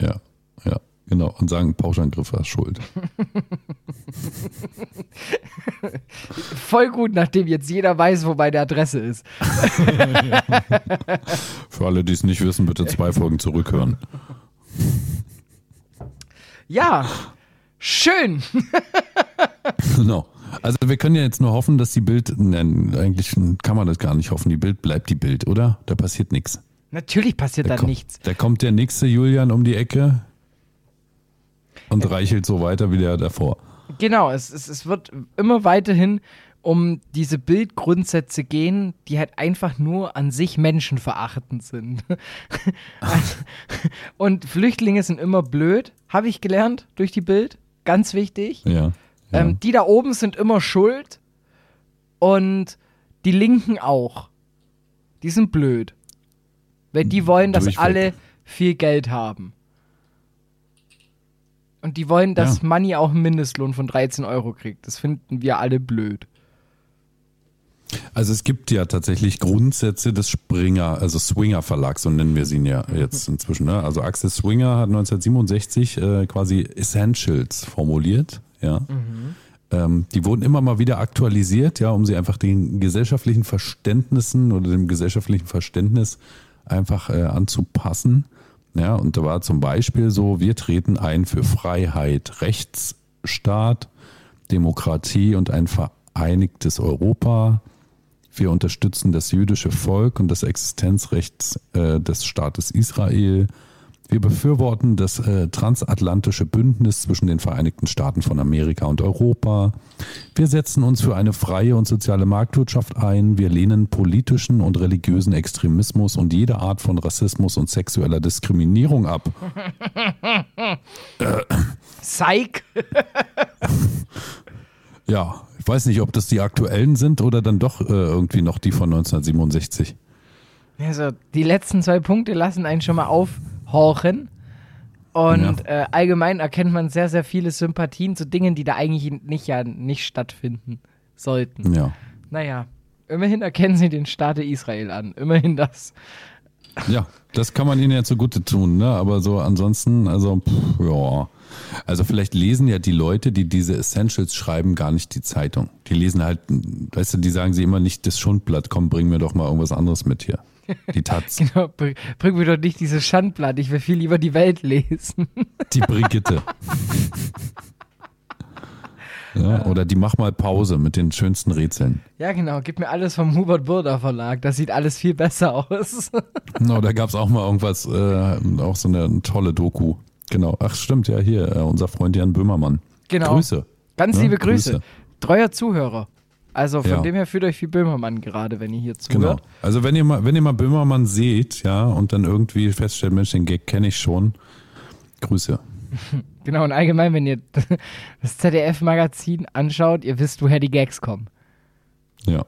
Speaker 2: ja, ja, genau. Und sagen, Pauschangriff war schuld.
Speaker 1: Voll gut, nachdem jetzt jeder weiß, wo meine Adresse ist.
Speaker 2: Für alle, die es nicht wissen, bitte zwei Folgen zurückhören.
Speaker 1: Ja, schön.
Speaker 2: Genau. Also wir können ja jetzt nur hoffen, dass die Bild, nein, eigentlich kann man das gar nicht hoffen. Die Bild bleibt die Bild, oder? Da passiert nichts.
Speaker 1: Natürlich passiert da
Speaker 2: kommt,
Speaker 1: nichts.
Speaker 2: Da kommt der nächste Julian um die Ecke und reichelt so weiter wie der davor.
Speaker 1: Genau, es, es, es wird immer weiterhin um diese Bildgrundsätze gehen, die halt einfach nur an sich menschenverachtend sind. Also, und Flüchtlinge sind immer blöd, habe ich gelernt durch die Bild. Ganz wichtig.
Speaker 2: Ja. Ja.
Speaker 1: Ähm, die da oben sind immer schuld und die Linken auch. Die sind blöd. Weil die wollen, dass
Speaker 2: Durchweg.
Speaker 1: alle viel Geld haben. Und die wollen, dass
Speaker 2: Ja.
Speaker 1: Money auch einen Mindestlohn von 13 Euro kriegt. Das finden wir alle blöd.
Speaker 2: Also es gibt ja tatsächlich Grundsätze des Springer, also Swinger Verlags, so nennen wir sie ihn ja jetzt inzwischen. Ne? Also Axel Swinger hat 1967 äh, quasi Essentials formuliert. Ja. Ähm, die wurden immer mal wieder aktualisiert, ja, um sie einfach den gesellschaftlichen Verständnissen oder dem gesellschaftlichen Verständnis einfach äh, anzupassen. Ja, und da war zum Beispiel so, wir treten ein für Freiheit, Rechtsstaat, Demokratie und ein vereinigtes Europa. Wir unterstützen das jüdische Volk und das Existenzrecht äh, des Staates Israel. Wir befürworten das äh, transatlantische Bündnis zwischen den Vereinigten Staaten von Amerika und Europa. Wir setzen uns für eine freie und soziale Marktwirtschaft ein. Wir lehnen politischen und religiösen Extremismus und jede Art von Rassismus und sexueller Diskriminierung ab.
Speaker 1: Psych.
Speaker 2: Ja, ich weiß nicht, ob das die aktuellen sind oder dann doch äh, irgendwie noch die von 1967.
Speaker 1: Also, die letzten zwei Punkte lassen einen schon mal aufhorchen. Und äh, allgemein erkennt man sehr, sehr viele Sympathien zu Dingen, die da eigentlich nicht ja nicht stattfinden sollten.
Speaker 2: Ja.
Speaker 1: Naja, immerhin erkennen sie den Staate Israel an. Immerhin das.
Speaker 2: Ja, das kann man ihnen ja zugute tun, ne? Aber so ansonsten, also, pff, ja. Also vielleicht lesen ja die Leute, die diese Essentials schreiben, gar nicht die Zeitung. Die lesen halt, weißt du, die sagen sie immer nicht das Schundblatt, komm, bring mir doch mal irgendwas anderes mit hier. Die Taz,
Speaker 1: Genau, br- bring mir doch nicht dieses Schandblatt. Ich will viel lieber die Welt lesen.
Speaker 2: die Brigitte. Ja, oder die Mach mal Pause mit den schönsten Rätseln.
Speaker 1: Ja, genau. Gib mir alles vom Hubert Burda Verlag. Das sieht alles viel besser aus.
Speaker 2: No, da gab es auch mal irgendwas, äh, auch so eine tolle Doku. Genau. Ach, stimmt, ja, hier, äh, unser Freund Jan Böhmermann.
Speaker 1: Genau.
Speaker 2: Grüße.
Speaker 1: Ganz
Speaker 2: Ja,
Speaker 1: liebe Grüße.
Speaker 2: Grüße.
Speaker 1: Treuer Zuhörer. Also von
Speaker 2: Ja.
Speaker 1: dem her fühlt euch wie Böhmermann gerade, wenn ihr hier
Speaker 2: Genau.
Speaker 1: zuhört.
Speaker 2: Also wenn ihr mal, wenn ihr mal Böhmermann seht, ja, und dann irgendwie feststellt, Mensch, den Gag kenne ich schon, Grüße.
Speaker 1: Genau, und allgemein, wenn ihr das ZDF-Magazin anschaut, ihr wisst, woher die Gags kommen.
Speaker 2: Ja.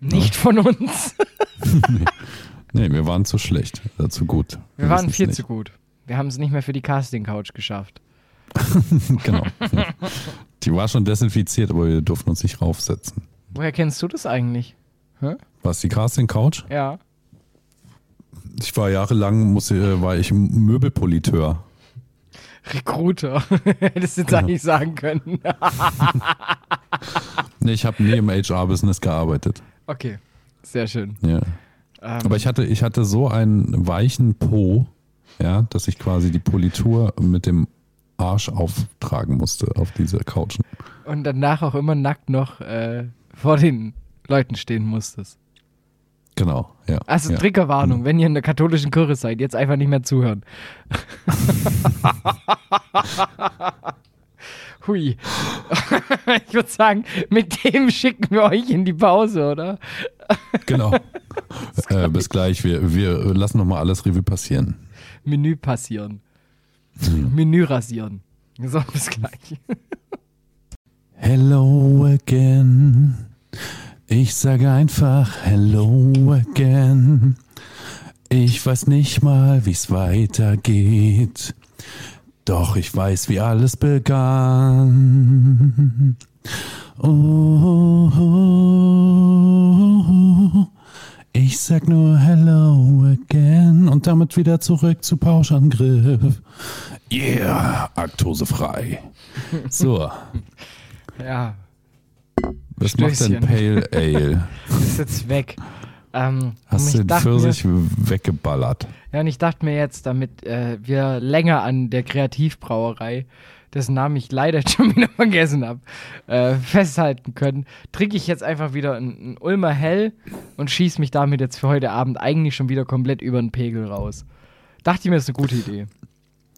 Speaker 1: Nicht von uns.
Speaker 2: Nee, wir waren zu schlecht, äh, zu gut.
Speaker 1: Wir waren
Speaker 2: wissen's
Speaker 1: viel
Speaker 2: nicht.
Speaker 1: zu gut. Wir haben es nicht mehr für die Casting-Couch geschafft.
Speaker 2: Genau. Ja. Die war schon desinfiziert, aber wir durften uns nicht raufsetzen.
Speaker 1: Woher kennst du das eigentlich?
Speaker 2: Was, die Casting Couch?
Speaker 1: Ja.
Speaker 2: Ich war jahrelang, muss, äh, war ich Möbelpoliteur.
Speaker 1: Recruiter. Hättest du jetzt
Speaker 2: Genau.
Speaker 1: eigentlich sagen können.
Speaker 2: Nee, ich habe nie im HR-Business gearbeitet.
Speaker 1: okay. Sehr schön.
Speaker 2: Ja.
Speaker 1: Ähm,
Speaker 2: Aber ich hatte, ich hatte so einen weichen Po, ja, dass ich quasi die Politur mit dem Arsch auftragen musste auf diese Couchen.
Speaker 1: und danach auch immer nackt noch äh, vor den Leuten stehen musstest.
Speaker 2: Genau, ja.
Speaker 1: Also
Speaker 2: ja.
Speaker 1: Triggerwarnung, wenn ihr in der katholischen Kirche seid, jetzt einfach nicht mehr zuhören. Hui. ich würde sagen, mit dem schicken wir euch in die Pause, oder?
Speaker 2: Genau. äh, bis gleich. Wir, wir lassen nochmal alles Revue passieren.
Speaker 1: Menü passieren. Menü rasieren. So, bis gleich.
Speaker 2: Hello again. Ich sage einfach Hello again. Ich weiß nicht mal, wie's weitergeht. Doch ich weiß, wie alles begann. Oh, ich sag nur Hello again und damit wieder zurück zu Pauschangriff. Yeah, aktosefrei. So,
Speaker 1: Ja,
Speaker 2: was macht denn
Speaker 1: Stößchen.
Speaker 2: Pale Ale?
Speaker 1: ist jetzt weg. Ähm,
Speaker 2: Hast du den Pfirsich weggeballert?
Speaker 1: Ja, und ich dachte mir jetzt, damit äh, wir länger an der Kreativbrauerei, dessen Namen ich leider schon wieder vergessen habe, äh, festhalten können, trinke ich jetzt einfach wieder ein, Ulmer Hell und schieße mich damit jetzt für heute Abend eigentlich schon wieder komplett über den Pegel raus. Dachte ich mir, ist eine gute Idee.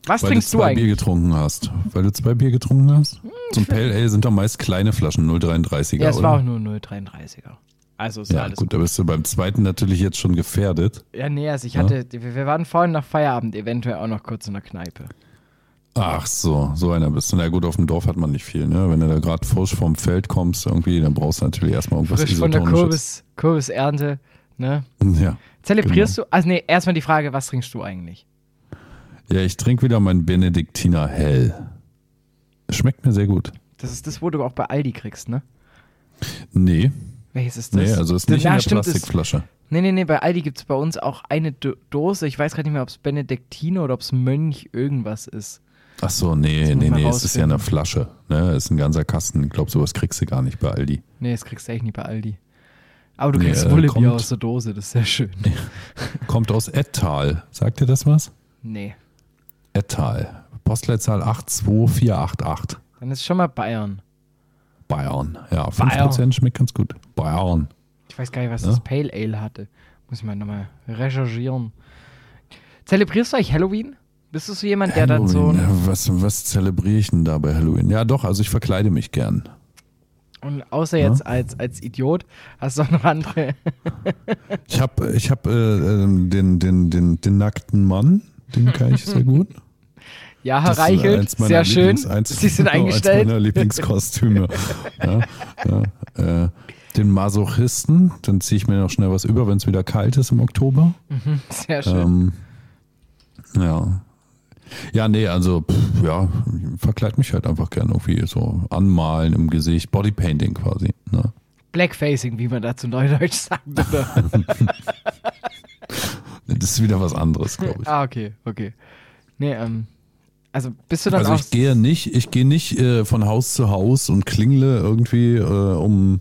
Speaker 1: Was
Speaker 2: Weil
Speaker 1: trinkst
Speaker 2: du
Speaker 1: du
Speaker 2: zwei Bier
Speaker 1: eigentlich?
Speaker 2: getrunken hast. Weil du zwei Bier getrunken hast? Zum Pale Ale sind doch meist kleine Flaschen 0,33er,
Speaker 1: Ja, es
Speaker 2: oder?
Speaker 1: war auch nur 0,33er. Also ist
Speaker 2: ja,
Speaker 1: alles
Speaker 2: gut, da bist du beim zweiten natürlich jetzt schon gefährdet.
Speaker 1: Ja, nee, also ich
Speaker 2: Ja?
Speaker 1: hatte, wir wir waren vorhin nach Feierabend eventuell auch noch kurz in der Kneipe.
Speaker 2: Ach so, so einer bist du. Na gut, auf dem Dorf hat man nicht viel, ne? Wenn du da gerade frisch vom Feld kommst, irgendwie, dann brauchst du natürlich erstmal irgendwas
Speaker 1: Frisch von der. Kürbis, Kürbisernte, ne?
Speaker 2: Ja.
Speaker 1: Zelebrierst
Speaker 2: Genau.
Speaker 1: du? Also nee, erstmal die Frage, was trinkst du eigentlich?
Speaker 2: Ja, ich trinke wieder mein Benediktiner Hell. Schmeckt mir sehr gut.
Speaker 1: Das ist das, wo du auch bei Aldi kriegst, ne?
Speaker 2: Nee,
Speaker 1: Welches ist das?
Speaker 2: nee, also ist nicht
Speaker 1: Ja,
Speaker 2: in der Plastikflasche.
Speaker 1: Nee, nee, nee, bei Aldi gibt es bei uns auch eine Do Dose. Ich weiß gerade nicht mehr, ob es Benediktiner oder ob es Mönch irgendwas ist.
Speaker 2: Ach so, nee, nee, nee, es ist ja eine. Flasche. Ne? Es ist ein ganzer Kasten. Ich glaube, sowas kriegst du gar nicht bei Aldi.
Speaker 1: Nee, das kriegst du echt nicht bei Aldi. Aber du
Speaker 2: Nee,
Speaker 1: kriegst
Speaker 2: äh,
Speaker 1: Wullebier
Speaker 2: kommt-
Speaker 1: aus der Dose, das ist sehr schön.
Speaker 2: Kommt aus Ettal. Sagt dir das was?
Speaker 1: Nee.
Speaker 2: Ettal. Postleitzahl 82488.
Speaker 1: Dann ist schon mal Bayern.
Speaker 2: Bayern. Ja, 5%
Speaker 1: Bayern.
Speaker 2: schmeckt ganz gut. Bayern.
Speaker 1: Ich weiß gar nicht, was
Speaker 2: Ja?
Speaker 1: das Pale Ale hatte. Muss ich mal nochmal recherchieren. Zelebrierst du eigentlich Halloween? Bist du so jemand, der dann so.
Speaker 2: Halloween, ja, was, was zelebriere ich denn da bei Halloween? Ja, doch, also ich verkleide mich gern.
Speaker 1: Und außer jetzt als, als Idiot hast du auch noch andere.
Speaker 2: Ich habe ich hab, äh, ähm, den, den, den, den nackten Mann, den kann ich sehr gut.
Speaker 1: Ja, Herr
Speaker 2: Das
Speaker 1: Reichelt,
Speaker 2: meiner
Speaker 1: sehr schön. Sie sind eingestellt.
Speaker 2: Eins meiner Lieblingskostüme. ja, ja, äh, den Masochisten, dann ziehe ich mir noch schnell was über, wenn es wieder kalt ist im Oktober.
Speaker 1: Sehr schön.
Speaker 2: Ähm, ja. Ja, nee, also pff, ja, verkleid mich halt einfach gern irgendwie so anmalen im Gesicht, Bodypainting quasi. Ne?
Speaker 1: Blackfacing, wie man dazu neudeutsch sagt.
Speaker 2: Das ist wieder was anderes, glaube ich.
Speaker 1: ah, okay, okay. Nee, ähm, also bist du dann
Speaker 2: Also ich gehe nicht, ich gehe nicht äh, von Haus zu Haus und klingle irgendwie, äh, um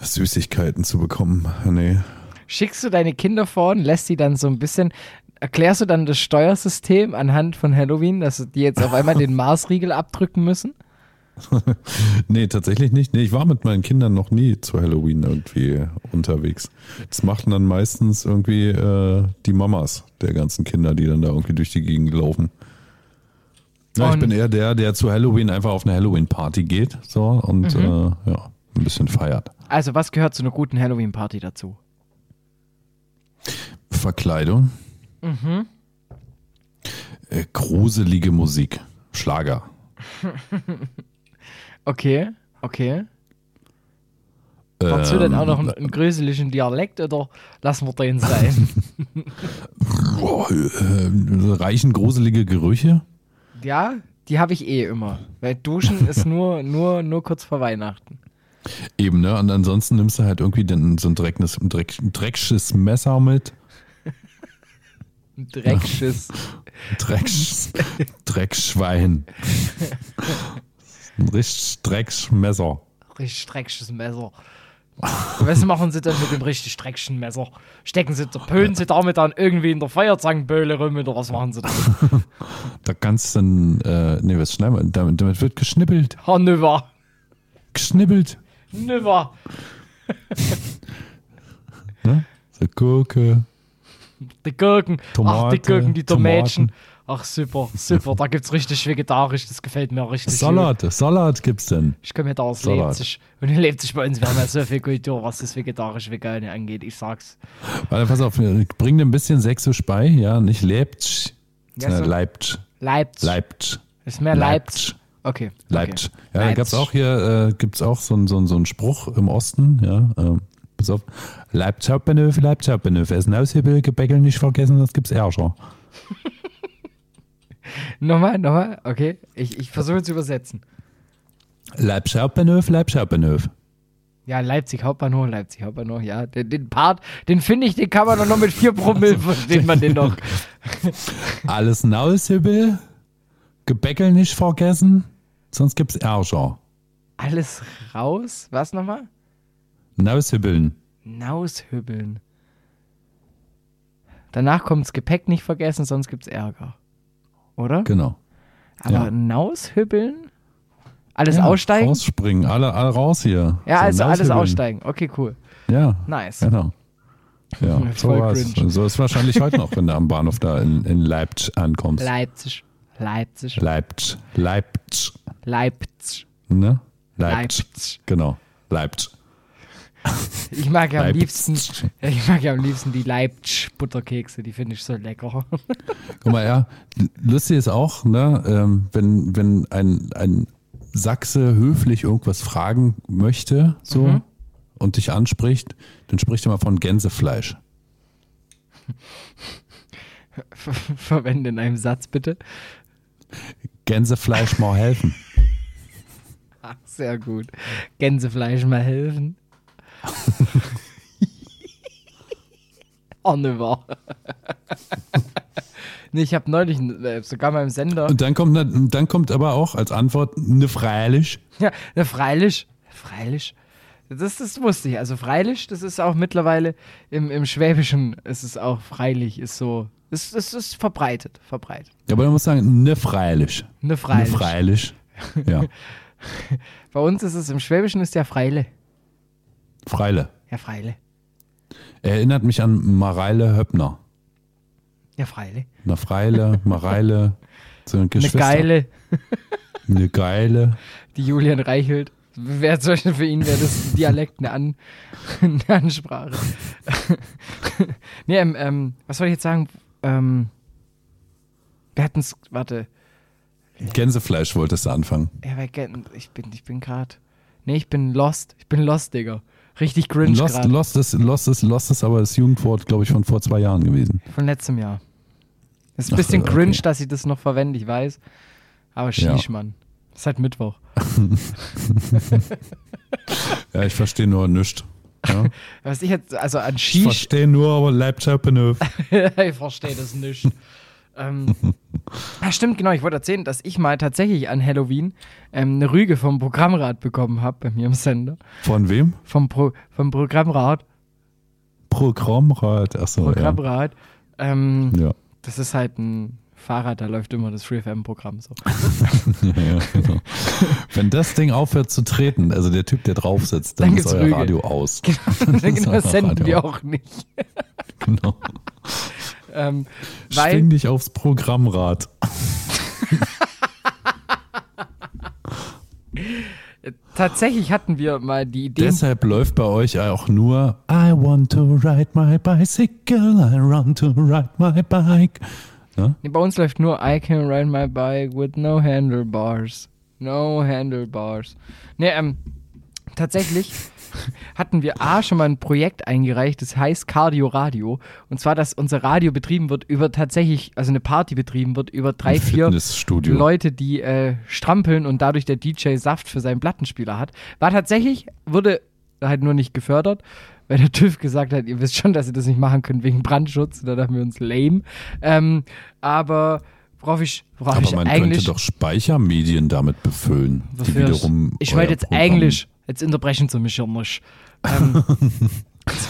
Speaker 2: Süßigkeiten zu bekommen. Nee.
Speaker 1: Schickst du deine Kinder vor und lässt sie dann so ein bisschen. Erklärst du dann das Steuersystem anhand von Halloween, dass die jetzt auf einmal den Marsriegel abdrücken müssen?
Speaker 2: Nee, tatsächlich nicht. Nee, ich war mit meinen Kindern noch nie zu Halloween irgendwie unterwegs. Das machten dann meistens irgendwie äh, die Mamas der ganzen Kinder, die dann da irgendwie durch die Gegend laufen. Ja, ich bin eher der, der zu Halloween einfach auf eine Halloween-Party geht so und äh, ja, ein bisschen feiert.
Speaker 1: Also, was gehört zu einer guten Halloween-Party dazu?
Speaker 2: Verkleidung. Äh, gruselige Musik. Schlager.
Speaker 1: Okay, okay. Dazu denn auch noch einen, einen gröseligen Dialekt oder lassen wir den sein?
Speaker 2: Boah, äh, reichen gruselige Gerüche.
Speaker 1: ja, die habe ich eh immer. Weil Duschen ist nur, nur, nur kurz vor Weihnachten.
Speaker 2: Eben, ne? Und ansonsten nimmst du halt irgendwie den, so ein, dreckendes, ein, Dreck, ein drecksches Messer mit.
Speaker 1: Ein Dreckschiss.
Speaker 2: Drecks, Dreckschwein. Ein richtig Drecksmesser.
Speaker 1: Richtig dreckiges Messer. Was machen sie denn mit dem richtig dreckigen Messer? Stecken sie, pölen sie damit dann irgendwie in der Feuerzangenböhle rum oder was machen sie da?
Speaker 2: Da kannst du dann, äh, nee, was schneiden wir? Damit, damit wird geschnippelt.
Speaker 1: Nüber.
Speaker 2: Geschnippelt.
Speaker 1: Nüber.
Speaker 2: Ne? So Gurke.
Speaker 1: Die Gurken. Ach, die
Speaker 2: Tomate,
Speaker 1: Gurken, die.
Speaker 2: Tomaten.
Speaker 1: Ach, super, super. Da gibt's richtig vegetarisch. Das gefällt mir richtig. gut.
Speaker 2: Salat. Salat gibt's denn.
Speaker 1: Ich komme da aus
Speaker 2: Salat.
Speaker 1: Leipzig. Und in Leipzig bei uns, wir haben ja so viel Kultur, was das vegetarische-vegane angeht. Ich sag's.
Speaker 2: Warte, pass auf, bring dir ein bisschen Sächsisch bei, ja, nicht Leipzig,
Speaker 1: Ja, so.
Speaker 2: Leipzig.
Speaker 1: Leipzig.
Speaker 2: Leipzig.
Speaker 1: Ist mehr Leipzig.
Speaker 2: Leipzig.
Speaker 1: Okay.
Speaker 2: Leipzig.
Speaker 1: Okay.
Speaker 2: Ja, da gab's auch hier, äh, gibt's auch so, ein- so, ein- so einen Spruch im Osten, ja, ähm, pass auf, Leipzig Hauptbahnhof, Leipzig Hauptbahnhof, Essen aushebel, Gebäckel nicht vergessen, das gibt's Ärger.
Speaker 1: Nochmal, nochmal. Okay. Ich, ich versuche zu übersetzen.
Speaker 2: Leipzig Hauptbahnhof, Leipzig Hauptbahnhof.
Speaker 1: Ja, Leipzig Hauptbahnhof, Leipzig Hauptbahnhof, ja. Den, den Part, den finde ich, den kann man doch noch mit vier Promille, versteht man den noch.
Speaker 2: Alles aushebel, Gebäckel nicht vergessen, sonst gibt's Ärger.
Speaker 1: Alles raus? Was nochmal?
Speaker 2: Naushebeln.
Speaker 1: Naushübbeln. Danach kommt's Gepäck nicht vergessen, sonst gibt's Ärger. Oder?
Speaker 2: Genau.
Speaker 1: Aber
Speaker 2: ja.
Speaker 1: Naushübbeln? Alles
Speaker 2: Ja,
Speaker 1: aussteigen?
Speaker 2: Rausspringen, alle, alle raus hier.
Speaker 1: Ja,
Speaker 2: So,
Speaker 1: also alles aussteigen. Okay, cool.
Speaker 2: Ja,
Speaker 1: Nice.
Speaker 2: genau. Ja, so war's. So ist wahrscheinlich heute noch, wenn du am Bahnhof da in, in Leipzig ankommst.
Speaker 1: Leipzig. Leipzig.
Speaker 2: Leipzig. Leipzig.
Speaker 1: Leipzig.
Speaker 2: Ne? Leipzig.
Speaker 1: Leipzig.
Speaker 2: Genau. Leipzig.
Speaker 1: Ich mag ja am liebsten, ich mag ja am liebsten die Leipzig Butterkekse, die finde ich so lecker.
Speaker 2: Guck mal, ja, lustig ist auch, ne, ähm, wenn, wenn ein, ein Sachse höflich irgendwas fragen möchte, so,
Speaker 1: Mhm.
Speaker 2: und dich anspricht, dann spricht er mal von Gänsefleisch.
Speaker 1: Ver- Verwende in einem Satz bitte.
Speaker 2: Gänsefleisch mal helfen.
Speaker 1: Ach, sehr gut. Gänsefleisch mal helfen. oh, ne war. nee, ich habe neulich äh, sogar mal im Sender.
Speaker 2: Und dann kommt, ne- dann kommt aber auch als Antwort ne freilich.
Speaker 1: Ja, ne, freilich. Freilich. Das, das wusste ich. Also freilich, das ist auch mittlerweile im, im Schwäbischen ist es auch freilich, ist so. Es, es ist verbreitet, verbreitet.
Speaker 2: Ja, aber man muss sagen, ne freilich.
Speaker 1: Ne
Speaker 2: Ne
Speaker 1: freilich.
Speaker 2: freilich. Ja,
Speaker 1: Bei uns ist es im Schwäbischen ist ja Freile.
Speaker 2: Freile.
Speaker 1: Ja, Freile.
Speaker 2: Erinnert mich an Mareile Höppner.
Speaker 1: Ja, freilich.
Speaker 2: Eine Freile, Mareile, so eine
Speaker 1: Eine
Speaker 2: Geschwister.
Speaker 1: geile,
Speaker 2: Eine geile.
Speaker 1: die Julian Reichelt. Wäre zum Beispiel für ihn wäre das Dialekt eine, An eine Ansprache. nee, ähm, ähm, was soll ich jetzt sagen? Ähm, wir hatten es, warte,
Speaker 2: Gänsefleisch wolltest du anfangen.
Speaker 1: ja, wer kennt- ich bin, ich bin gerade, nee, ich bin lost, ich bin lost, Digga. Richtig cringe
Speaker 2: Lost. Lost, ist, Lost, ist, Lost ist aber das Jugendwort, glaube ich, von vor zwei Jahren gewesen.
Speaker 1: Von letztem Jahr. Es ist ein
Speaker 2: Ach,
Speaker 1: bisschen
Speaker 2: okay.
Speaker 1: cringe, dass ich das noch verwende, ich weiß. Aber
Speaker 2: Ja.
Speaker 1: schieß, Mann. Ist halt Mittwoch.
Speaker 2: Ja, ich verstehe nur nichts. Ja?
Speaker 1: Was ich jetzt, also an
Speaker 2: Ich
Speaker 1: Schieß,
Speaker 2: verstehe nur, aber Laptop benötigt.
Speaker 1: ich verstehe das nicht. Ähm, ah, stimmt, genau. Ich wollte erzählen, dass ich mal tatsächlich an Halloween ähm, eine Rüge vom Programmrad bekommen habe bei mir im Sender.
Speaker 2: Von wem?
Speaker 1: Vom, Pro, vom Programmrad.
Speaker 2: Programmrat. Achso, ja.
Speaker 1: Programmrad. Ähm,
Speaker 2: Ja.
Speaker 1: Das ist halt ein Fahrrad, da läuft immer das Free FM-Programm so.
Speaker 2: Ja, ja, genau. Wenn das Ding aufhört zu treten, also der Typ, der drauf sitzt, dann,
Speaker 1: Dann
Speaker 2: ist euer
Speaker 1: Rüge.
Speaker 2: Radio aus.
Speaker 1: genau, genau das senden
Speaker 2: Radio
Speaker 1: wir auch nicht.
Speaker 2: Genau.
Speaker 1: Ähm, weil,
Speaker 2: Schwing dich aufs Programmrad.
Speaker 1: tatsächlich hatten wir mal die Idee.
Speaker 2: Deshalb läuft bei euch auch nur I want to ride my bicycle, I want to ride my bike.
Speaker 1: Nee, bei uns läuft nur I can ride my bike with no handlebars. No handlebars. Nee, ähm, tatsächlich hatten wir A schon mal ein Projekt eingereicht, das heißt Cardio Radio. Und zwar, dass unser Radio betrieben wird über tatsächlich, also eine Party betrieben wird über drei, vier. Leute, die äh, strampeln und dadurch der DJ Saft für seinen Plattenspieler hat. War tatsächlich, wurde halt nur nicht gefördert, weil der TÜV gesagt hat, ihr wisst schon, dass ihr das nicht machen könnt wegen Brandschutz. Da dachten wir uns lame. Ähm, aber worauf ich, worauf
Speaker 2: Aber
Speaker 1: ich
Speaker 2: man
Speaker 1: eigentlich.
Speaker 2: könnte doch Speichermedien damit befüllen, die wiederum.
Speaker 1: Ich wollte jetzt
Speaker 2: Programm-
Speaker 1: Englisch. Jetzt unterbrechen Sie mich ja nicht. Ähm,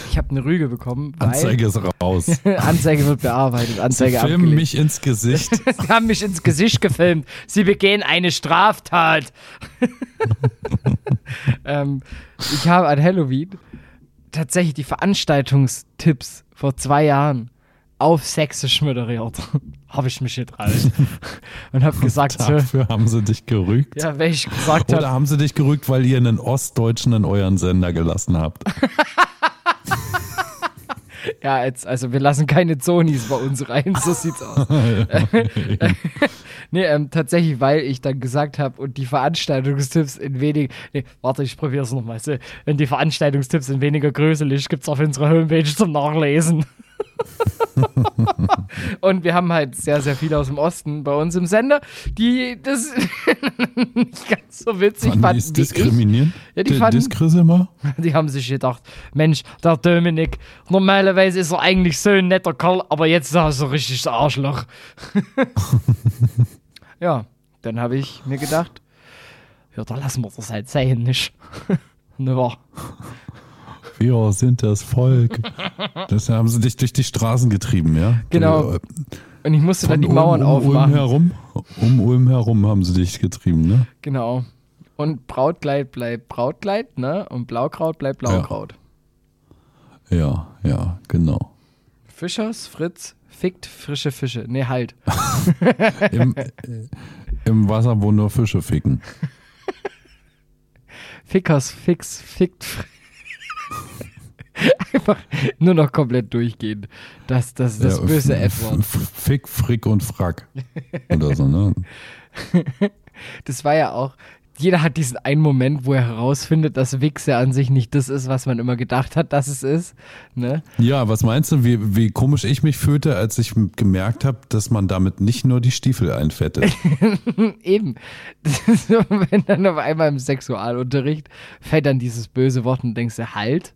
Speaker 1: ich habe eine Rüge bekommen,
Speaker 2: Anzeige ist raus.
Speaker 1: Anzeige wird bearbeitet,
Speaker 2: Sie
Speaker 1: Anzeige
Speaker 2: filmen
Speaker 1: abgelehnt.
Speaker 2: mich ins Gesicht.
Speaker 1: Sie haben mich ins Gesicht gefilmt. Sie begehen eine Straftat. ähm, ich habe an Halloween tatsächlich die Veranstaltungstipps vor zwei Jahren auf Sächsisch moderiert. Habe ich mich getraut. Und habe gesagt,
Speaker 2: Dafür haben sie dich gerügt.
Speaker 1: ja, wenn ich gesagt
Speaker 2: Oder
Speaker 1: habe,
Speaker 2: haben sie dich gerügt, weil ihr einen Ostdeutschen in euren Sender gelassen habt?
Speaker 1: ja, jetzt, also wir lassen keine Zonis bei uns rein, so sieht's aus. Nee, ähm, tatsächlich, weil ich dann gesagt habe und die Veranstaltungstipps in wenig. Nee, warte, ich probiere es nochmal. Wenn die Veranstaltungstipps in weniger größelig gibt's auf unserer Homepage zum Nachlesen. und wir haben halt sehr, sehr viele aus dem Osten bei uns im Sender, die das nicht ganz so witzig
Speaker 2: Fanden die
Speaker 1: fanden
Speaker 2: es
Speaker 1: wie ich.
Speaker 2: diskriminieren?
Speaker 1: Ja, die fanden-
Speaker 2: Diskrisimer?
Speaker 1: Die haben sich gedacht, Mensch, der Dominik, normalerweise ist er eigentlich so ein netter Kerl, aber jetzt ist er so richtig das Arschloch. ja, dann habe ich mir gedacht, ja, da lassen wir das halt sein, nicht? ne, wahr.
Speaker 2: Wir sind das Volk. Das haben sie dich durch die Straßen getrieben, ja?
Speaker 1: Genau.
Speaker 2: Äh,
Speaker 1: Und ich musste dann die Mauern
Speaker 2: um, um Ulm
Speaker 1: aufmachen.
Speaker 2: herum. Um Ulm herum haben sie dich getrieben, ne?
Speaker 1: Genau. Und Brautkleid bleibt Brautkleid, ne? Und Blaukraut bleibt Blaukraut.
Speaker 2: Ja, ja, genau.
Speaker 1: Fischers, Fritz, fickt frische Fische. Nee, halt.
Speaker 2: Im, äh, Im Wasser, wo nur Fische ficken.
Speaker 1: Fickers, Fix, Fickt. Einfach nur noch komplett durchgehen. Das, das, das
Speaker 2: Ja,
Speaker 1: böse
Speaker 2: f- Fick, Frick und Frack. Oder so, ne?
Speaker 1: Das war ja auch. Jeder hat diesen einen Moment, wo er herausfindet, dass Wichse an sich nicht das ist, was man immer gedacht hat, dass es ist. Ne?
Speaker 2: Ja, was meinst du, wie, wie komisch ich mich fühlte, als ich gemerkt habe, dass man damit nicht nur die Stiefel einfettet?
Speaker 1: Eben. So, wenn dann auf einmal im Sexualunterricht fällt dann dieses böse Wort und denkst du, halt.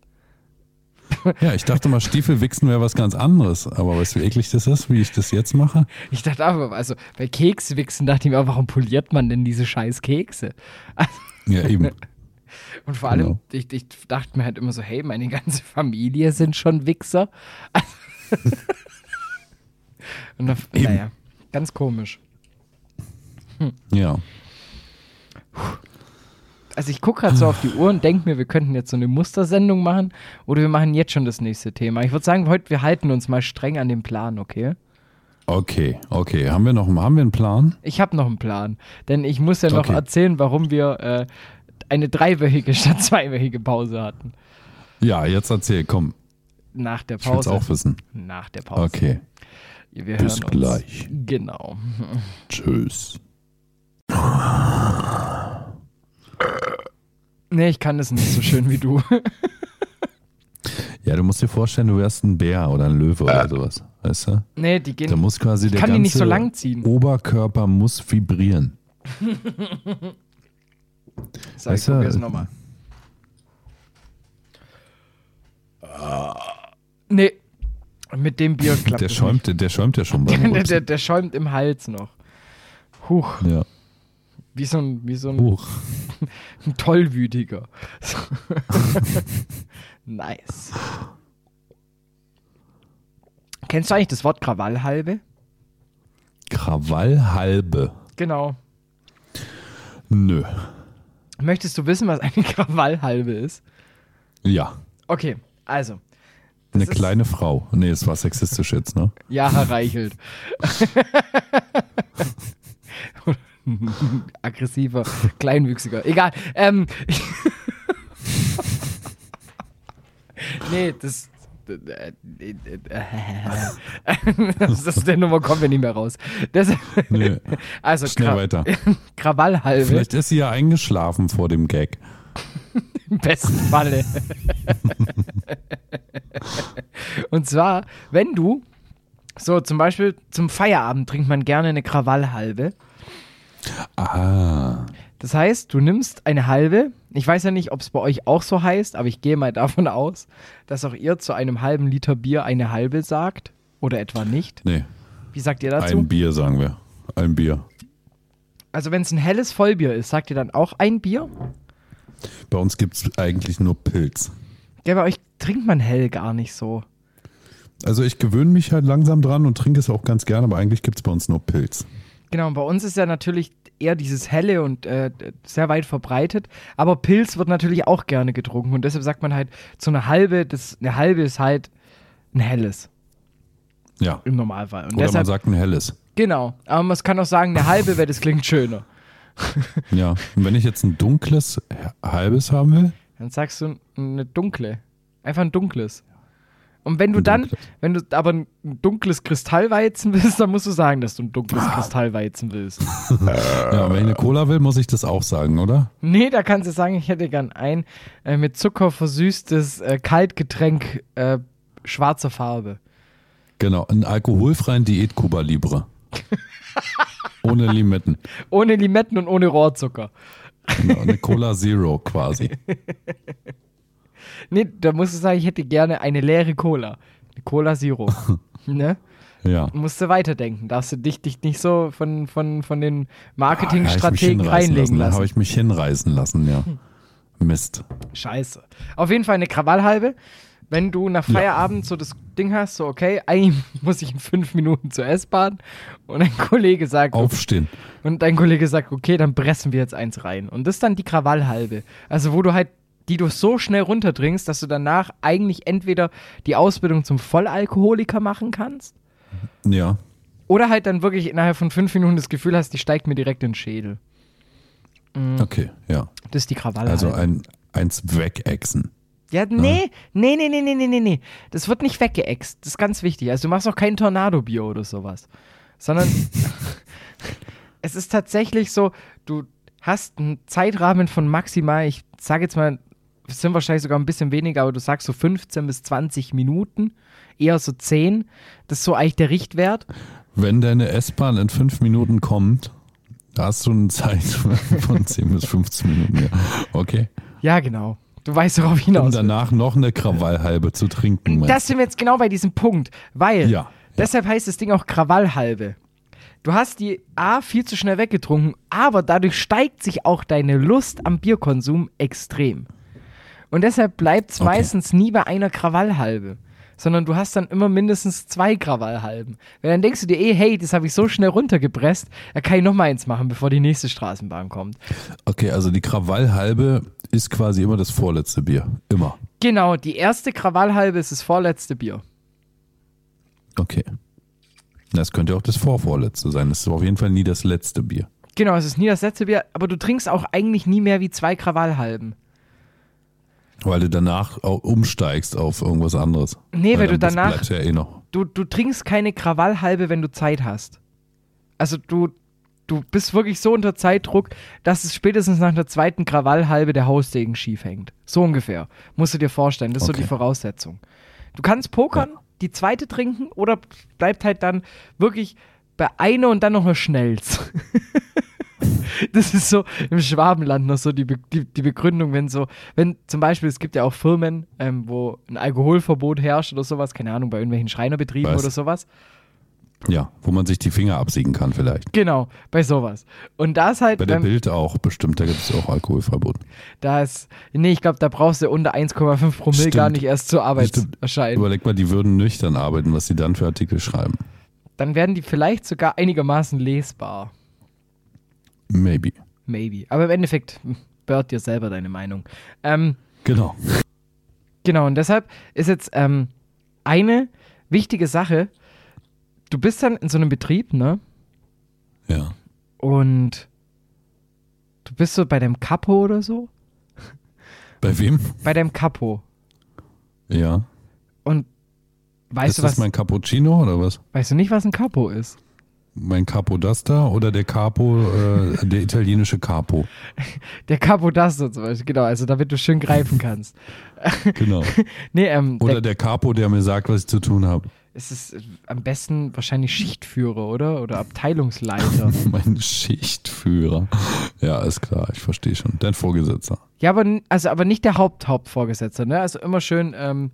Speaker 2: Ja, ich dachte mal, Stiefelwichsen wäre was ganz anderes. Aber weißt du, wie eklig das ist, wie ich das jetzt mache?
Speaker 1: Ich dachte aber, also bei Kekswichsen dachte ich mir, auch, warum poliert man denn diese scheiß Kekse?
Speaker 2: Ja, eben.
Speaker 1: Und vor allem,
Speaker 2: Genau.
Speaker 1: ich, ich dachte mir halt immer so, hey, meine ganze Familie sind schon Wichser. Und dann, naja, ganz komisch.
Speaker 2: Ja.
Speaker 1: Also ich gucke gerade so auf die Uhr und denke mir, wir könnten jetzt so eine Mustersendung machen oder wir machen jetzt schon das nächste Thema. Ich würde sagen, heute, wir halten uns mal streng an den Plan, okay?
Speaker 2: Okay, okay. Haben wir noch haben wir einen Plan?
Speaker 1: Ich habe noch einen Plan, denn ich muss ja noch
Speaker 2: Okay.
Speaker 1: erzählen, warum wir äh, eine dreiwöchige statt zweiwöchige Pause hatten.
Speaker 2: Ja, jetzt erzähl, komm.
Speaker 1: Nach der
Speaker 2: Ich will's
Speaker 1: Pause.
Speaker 2: auch wissen.
Speaker 1: Nach der Pause.
Speaker 2: Okay.
Speaker 1: Wir
Speaker 2: Bis
Speaker 1: hören uns.
Speaker 2: gleich.
Speaker 1: Genau.
Speaker 2: Tschüss.
Speaker 1: Nee, ich kann das nicht so schön wie du.
Speaker 2: Ja, du musst dir vorstellen, du wärst ein Bär oder ein Löwe oder sowas. Weißt du?
Speaker 1: nee, die gehen.
Speaker 2: Da muss quasi der
Speaker 1: kann die
Speaker 2: ganze
Speaker 1: nicht so lang ziehen.
Speaker 2: Oberkörper muss vibrieren.
Speaker 1: So, ich
Speaker 2: weißt du,
Speaker 1: probier's nochmal. Nee, mit dem Bier klappt
Speaker 2: Der schäumt, der schäumt ja schon beim
Speaker 1: nicht. Der, der, der schäumt im Hals noch. Huch,
Speaker 2: Ja.
Speaker 1: Wie so ein, wie so ein,
Speaker 2: Hoch.
Speaker 1: ein Tollwütiger. Nice. Kennst du eigentlich das Wort Krawallhalbe?
Speaker 2: Krawallhalbe.
Speaker 1: Genau.
Speaker 2: Nö.
Speaker 1: Möchtest du wissen, was eine Krawallhalbe ist?
Speaker 2: Ja.
Speaker 1: Okay, also.
Speaker 2: Eine kleine Frau. Nee, es war sexistisch jetzt, ne?
Speaker 1: Ja, Herr Reichelt. Aggressiver, kleinwüchsiger. Egal. Ähm, nee, das. das ist der Nummer kommen wir nicht mehr raus. Das,
Speaker 2: Nö.
Speaker 1: also
Speaker 2: Schnell
Speaker 1: Kra
Speaker 2: weiter.
Speaker 1: Krawallhalbe
Speaker 2: Vielleicht ist sie ja eingeschlafen vor dem Gag.
Speaker 1: im besten Falle. Und zwar, wenn du so zum Beispiel zum Feierabend trinkt man gerne eine Krawallhalbe.
Speaker 2: Ah.
Speaker 1: Das heißt, du nimmst eine halbe. Ich weiß ja nicht, ob es bei euch auch so heißt, aber ich gehe mal davon aus, dass auch ihr zu einem halben Liter Bier eine halbe sagt. Oder etwa nicht.
Speaker 2: Nee,
Speaker 1: Wie sagt ihr dazu?
Speaker 2: ein Bier, sagen wir. Ein Bier.
Speaker 1: also, wenn es ein helles Vollbier ist, sagt ihr dann auch ein Bier?
Speaker 2: Bei uns gibt es eigentlich nur Pilz.
Speaker 1: Ja, bei euch trinkt man hell gar nicht so.
Speaker 2: Also ich gewöhne mich halt langsam dran und trinke es auch ganz gerne, aber eigentlich gibt es bei uns nur Pilz.
Speaker 1: Genau, bei uns ist ja natürlich eher dieses helle und äh, sehr weit verbreitet. Aber Pilz wird natürlich auch gerne getrunken und deshalb sagt man halt, so eine halbe, das, eine halbe ist halt ein helles
Speaker 2: Ja.
Speaker 1: im Normalfall. Und
Speaker 2: Oder man
Speaker 1: deshalb,
Speaker 2: sagt ein helles.
Speaker 1: genau, aber man kann auch sagen, eine halbe, weil das klingt schöner.
Speaker 2: Ja. Und wenn ich jetzt ein dunkles halbes haben will,
Speaker 1: Dann sagst du eine dunkle. Einfach ein dunkles. Und wenn du dann, wenn du aber ein dunkles Kristallweizen willst, dann musst du sagen, dass du ein dunkles Kristallweizen willst.
Speaker 2: ja, wenn ich eine Cola will, muss ich das auch sagen, oder?
Speaker 1: Nee, da kannst du sagen, ich hätte gern ein äh, mit Zucker versüßtes äh, Kaltgetränk äh, schwarzer Farbe.
Speaker 2: Genau, einen alkoholfreien Diät Cuba Libre. Ohne Limetten.
Speaker 1: Ohne Limetten und ohne Rohrzucker.
Speaker 2: Genau, eine Cola Zero quasi.
Speaker 1: Nee, da musst du sagen, ich hätte gerne eine leere Cola. Eine Cola Zero. ne?
Speaker 2: Ja.
Speaker 1: Musst du weiterdenken. Darfst du dich, dich nicht so von, von, von den
Speaker 2: Ah, Ja,
Speaker 1: Marketingstrategen
Speaker 2: hinreißen
Speaker 1: reinlegen
Speaker 2: lassen. Habe ich mich hinreißen lassen, ja. Mist.
Speaker 1: Scheiße. Auf jeden Fall eine Krawallhalbe. Wenn du nach Feierabend so das Ding hast, so okay, eigentlich muss ich in fünf Minuten zur S-Bahn und ein Kollege sagt,
Speaker 2: Aufstehen.
Speaker 1: und dein Kollege sagt, okay, dann pressen wir jetzt eins rein. Und das ist dann die Krawallhalbe. Also wo du halt, die du so schnell runterdringst, dass du danach eigentlich entweder die Ausbildung zum Vollalkoholiker machen kannst.
Speaker 2: Ja.
Speaker 1: Oder halt dann wirklich innerhalb von fünf Minuten das Gefühl hast, die steigt mir direkt in den Schädel. Mhm.
Speaker 2: Okay, ja.
Speaker 1: Das ist die Krawalle.
Speaker 2: Also halt. ein, eins wegexen.
Speaker 1: Ja, nee, nee, nee, nee, nee, nee, nee. Das wird nicht weggeext. Das ist ganz wichtig. Also du machst auch kein Tornado-Bio oder sowas. Sondern es ist tatsächlich so, du hast einen Zeitrahmen von maximal, ich sage jetzt mal es sind wahrscheinlich sogar ein bisschen weniger, aber du sagst so 15 bis 20 Minuten, eher so 10. Das ist so eigentlich der Richtwert.
Speaker 2: Wenn deine S-Bahn in fünf Minuten kommt, da hast du eine Zeit von 10 bis 15 Minuten. Ja. Okay.
Speaker 1: Ja, genau. Du weißt, worauf ich hinaus
Speaker 2: Um
Speaker 1: will.
Speaker 2: danach noch eine Krawallhalbe zu trinken. meinst
Speaker 1: Das sind wir jetzt genau bei diesem Punkt, weil
Speaker 2: Ja, ja.
Speaker 1: deshalb heißt das Ding auch Krawallhalbe. Du hast die A viel zu schnell weggetrunken, aber dadurch steigt sich auch deine Lust am Bierkonsum extrem. Und deshalb bleibt es
Speaker 2: Okay.
Speaker 1: meistens nie bei einer Krawallhalbe, sondern du hast dann immer mindestens zwei Krawallhalben. Weil dann denkst du dir eh, hey, das habe ich so schnell runtergepresst, da kann ich noch mal eins machen, bevor die nächste Straßenbahn kommt.
Speaker 2: Okay, also die Krawallhalbe ist quasi immer das vorletzte Bier. Immer.
Speaker 1: Genau, die erste Krawallhalbe ist das vorletzte Bier.
Speaker 2: Okay. Das könnte auch das vorvorletzte sein. Das ist auf jeden Fall nie das letzte Bier.
Speaker 1: Genau, es ist nie das letzte Bier, aber du trinkst auch eigentlich nie mehr wie zwei Krawallhalben.
Speaker 2: Weil du danach umsteigst auf irgendwas anderes.
Speaker 1: Nee, weil du
Speaker 2: dann- das
Speaker 1: danach-
Speaker 2: ja eh.
Speaker 1: Du, du trinkst keine Krawallhalbe, wenn du Zeit hast. Also du, du bist wirklich so unter Zeitdruck, dass es spätestens nach der zweiten Krawallhalbe der Hausdegen schief hängt. So ungefähr. Musst du dir vorstellen. Das ist so
Speaker 2: Okay.
Speaker 1: die Voraussetzung. Du kannst pokern, die zweite trinken oder bleibt halt dann wirklich bei einer und dann noch eine Schnells. Das ist so im Schwabenland noch so die, Be die, die Begründung, wenn so, wenn zum Beispiel, es gibt ja auch Firmen, ähm, wo ein Alkoholverbot herrscht oder sowas, keine Ahnung, bei irgendwelchen Schreinerbetrieben
Speaker 2: Was?
Speaker 1: oder sowas.
Speaker 2: Ja, wo man sich die Finger absiegen kann vielleicht.
Speaker 1: Genau, bei sowas. Und da ist halt,
Speaker 2: Bei der
Speaker 1: ähm,
Speaker 2: Bild auch bestimmt, da gibt es auch Alkoholverbot.
Speaker 1: da ist, nee, ich glaube, da brauchst du unter 1,5 Promille
Speaker 2: Stimmt.
Speaker 1: gar nicht erst zur Arbeit
Speaker 2: Stimmt.
Speaker 1: erscheinen.
Speaker 2: Überleg mal, die würden nüchtern arbeiten, was sie dann für Artikel schreiben.
Speaker 1: Dann werden die vielleicht sogar einigermaßen lesbar.
Speaker 2: Maybe.
Speaker 1: Maybe. Aber im Endeffekt, Bird dir selber deine Meinung. Ähm,
Speaker 2: Genau.
Speaker 1: Genau, und deshalb ist jetzt ähm, eine wichtige Sache, du bist dann in so einem Betrieb, ne?
Speaker 2: Ja.
Speaker 1: Und du bist so bei deinem Capo oder so?
Speaker 2: Bei wem?
Speaker 1: Bei deinem Capo.
Speaker 2: Ja.
Speaker 1: Und weißt
Speaker 2: ist
Speaker 1: du
Speaker 2: das
Speaker 1: was?
Speaker 2: mein Cappuccino oder was?
Speaker 1: weißt du nicht, was ein Capo ist?
Speaker 2: Mein Capo Dasta oder der Capo, äh, der italienische Capo?
Speaker 1: Der Capo Dasto zum Beispiel, genau, also damit du schön greifen kannst.
Speaker 2: Genau.
Speaker 1: Nee, ähm,
Speaker 2: Oder
Speaker 1: der,
Speaker 2: der Capo, der mir sagt, was ich zu tun habe.
Speaker 1: es ist äh, am besten wahrscheinlich Schichtführer, oder? Oder Abteilungsleiter.
Speaker 2: Mein Schichtführer. Ja, ist klar, ich verstehe schon. Dein Vorgesetzter.
Speaker 1: Ja, aber, also, aber nicht der Haupt-Hauptvorgesetzte, ne? Also immer schön ähm,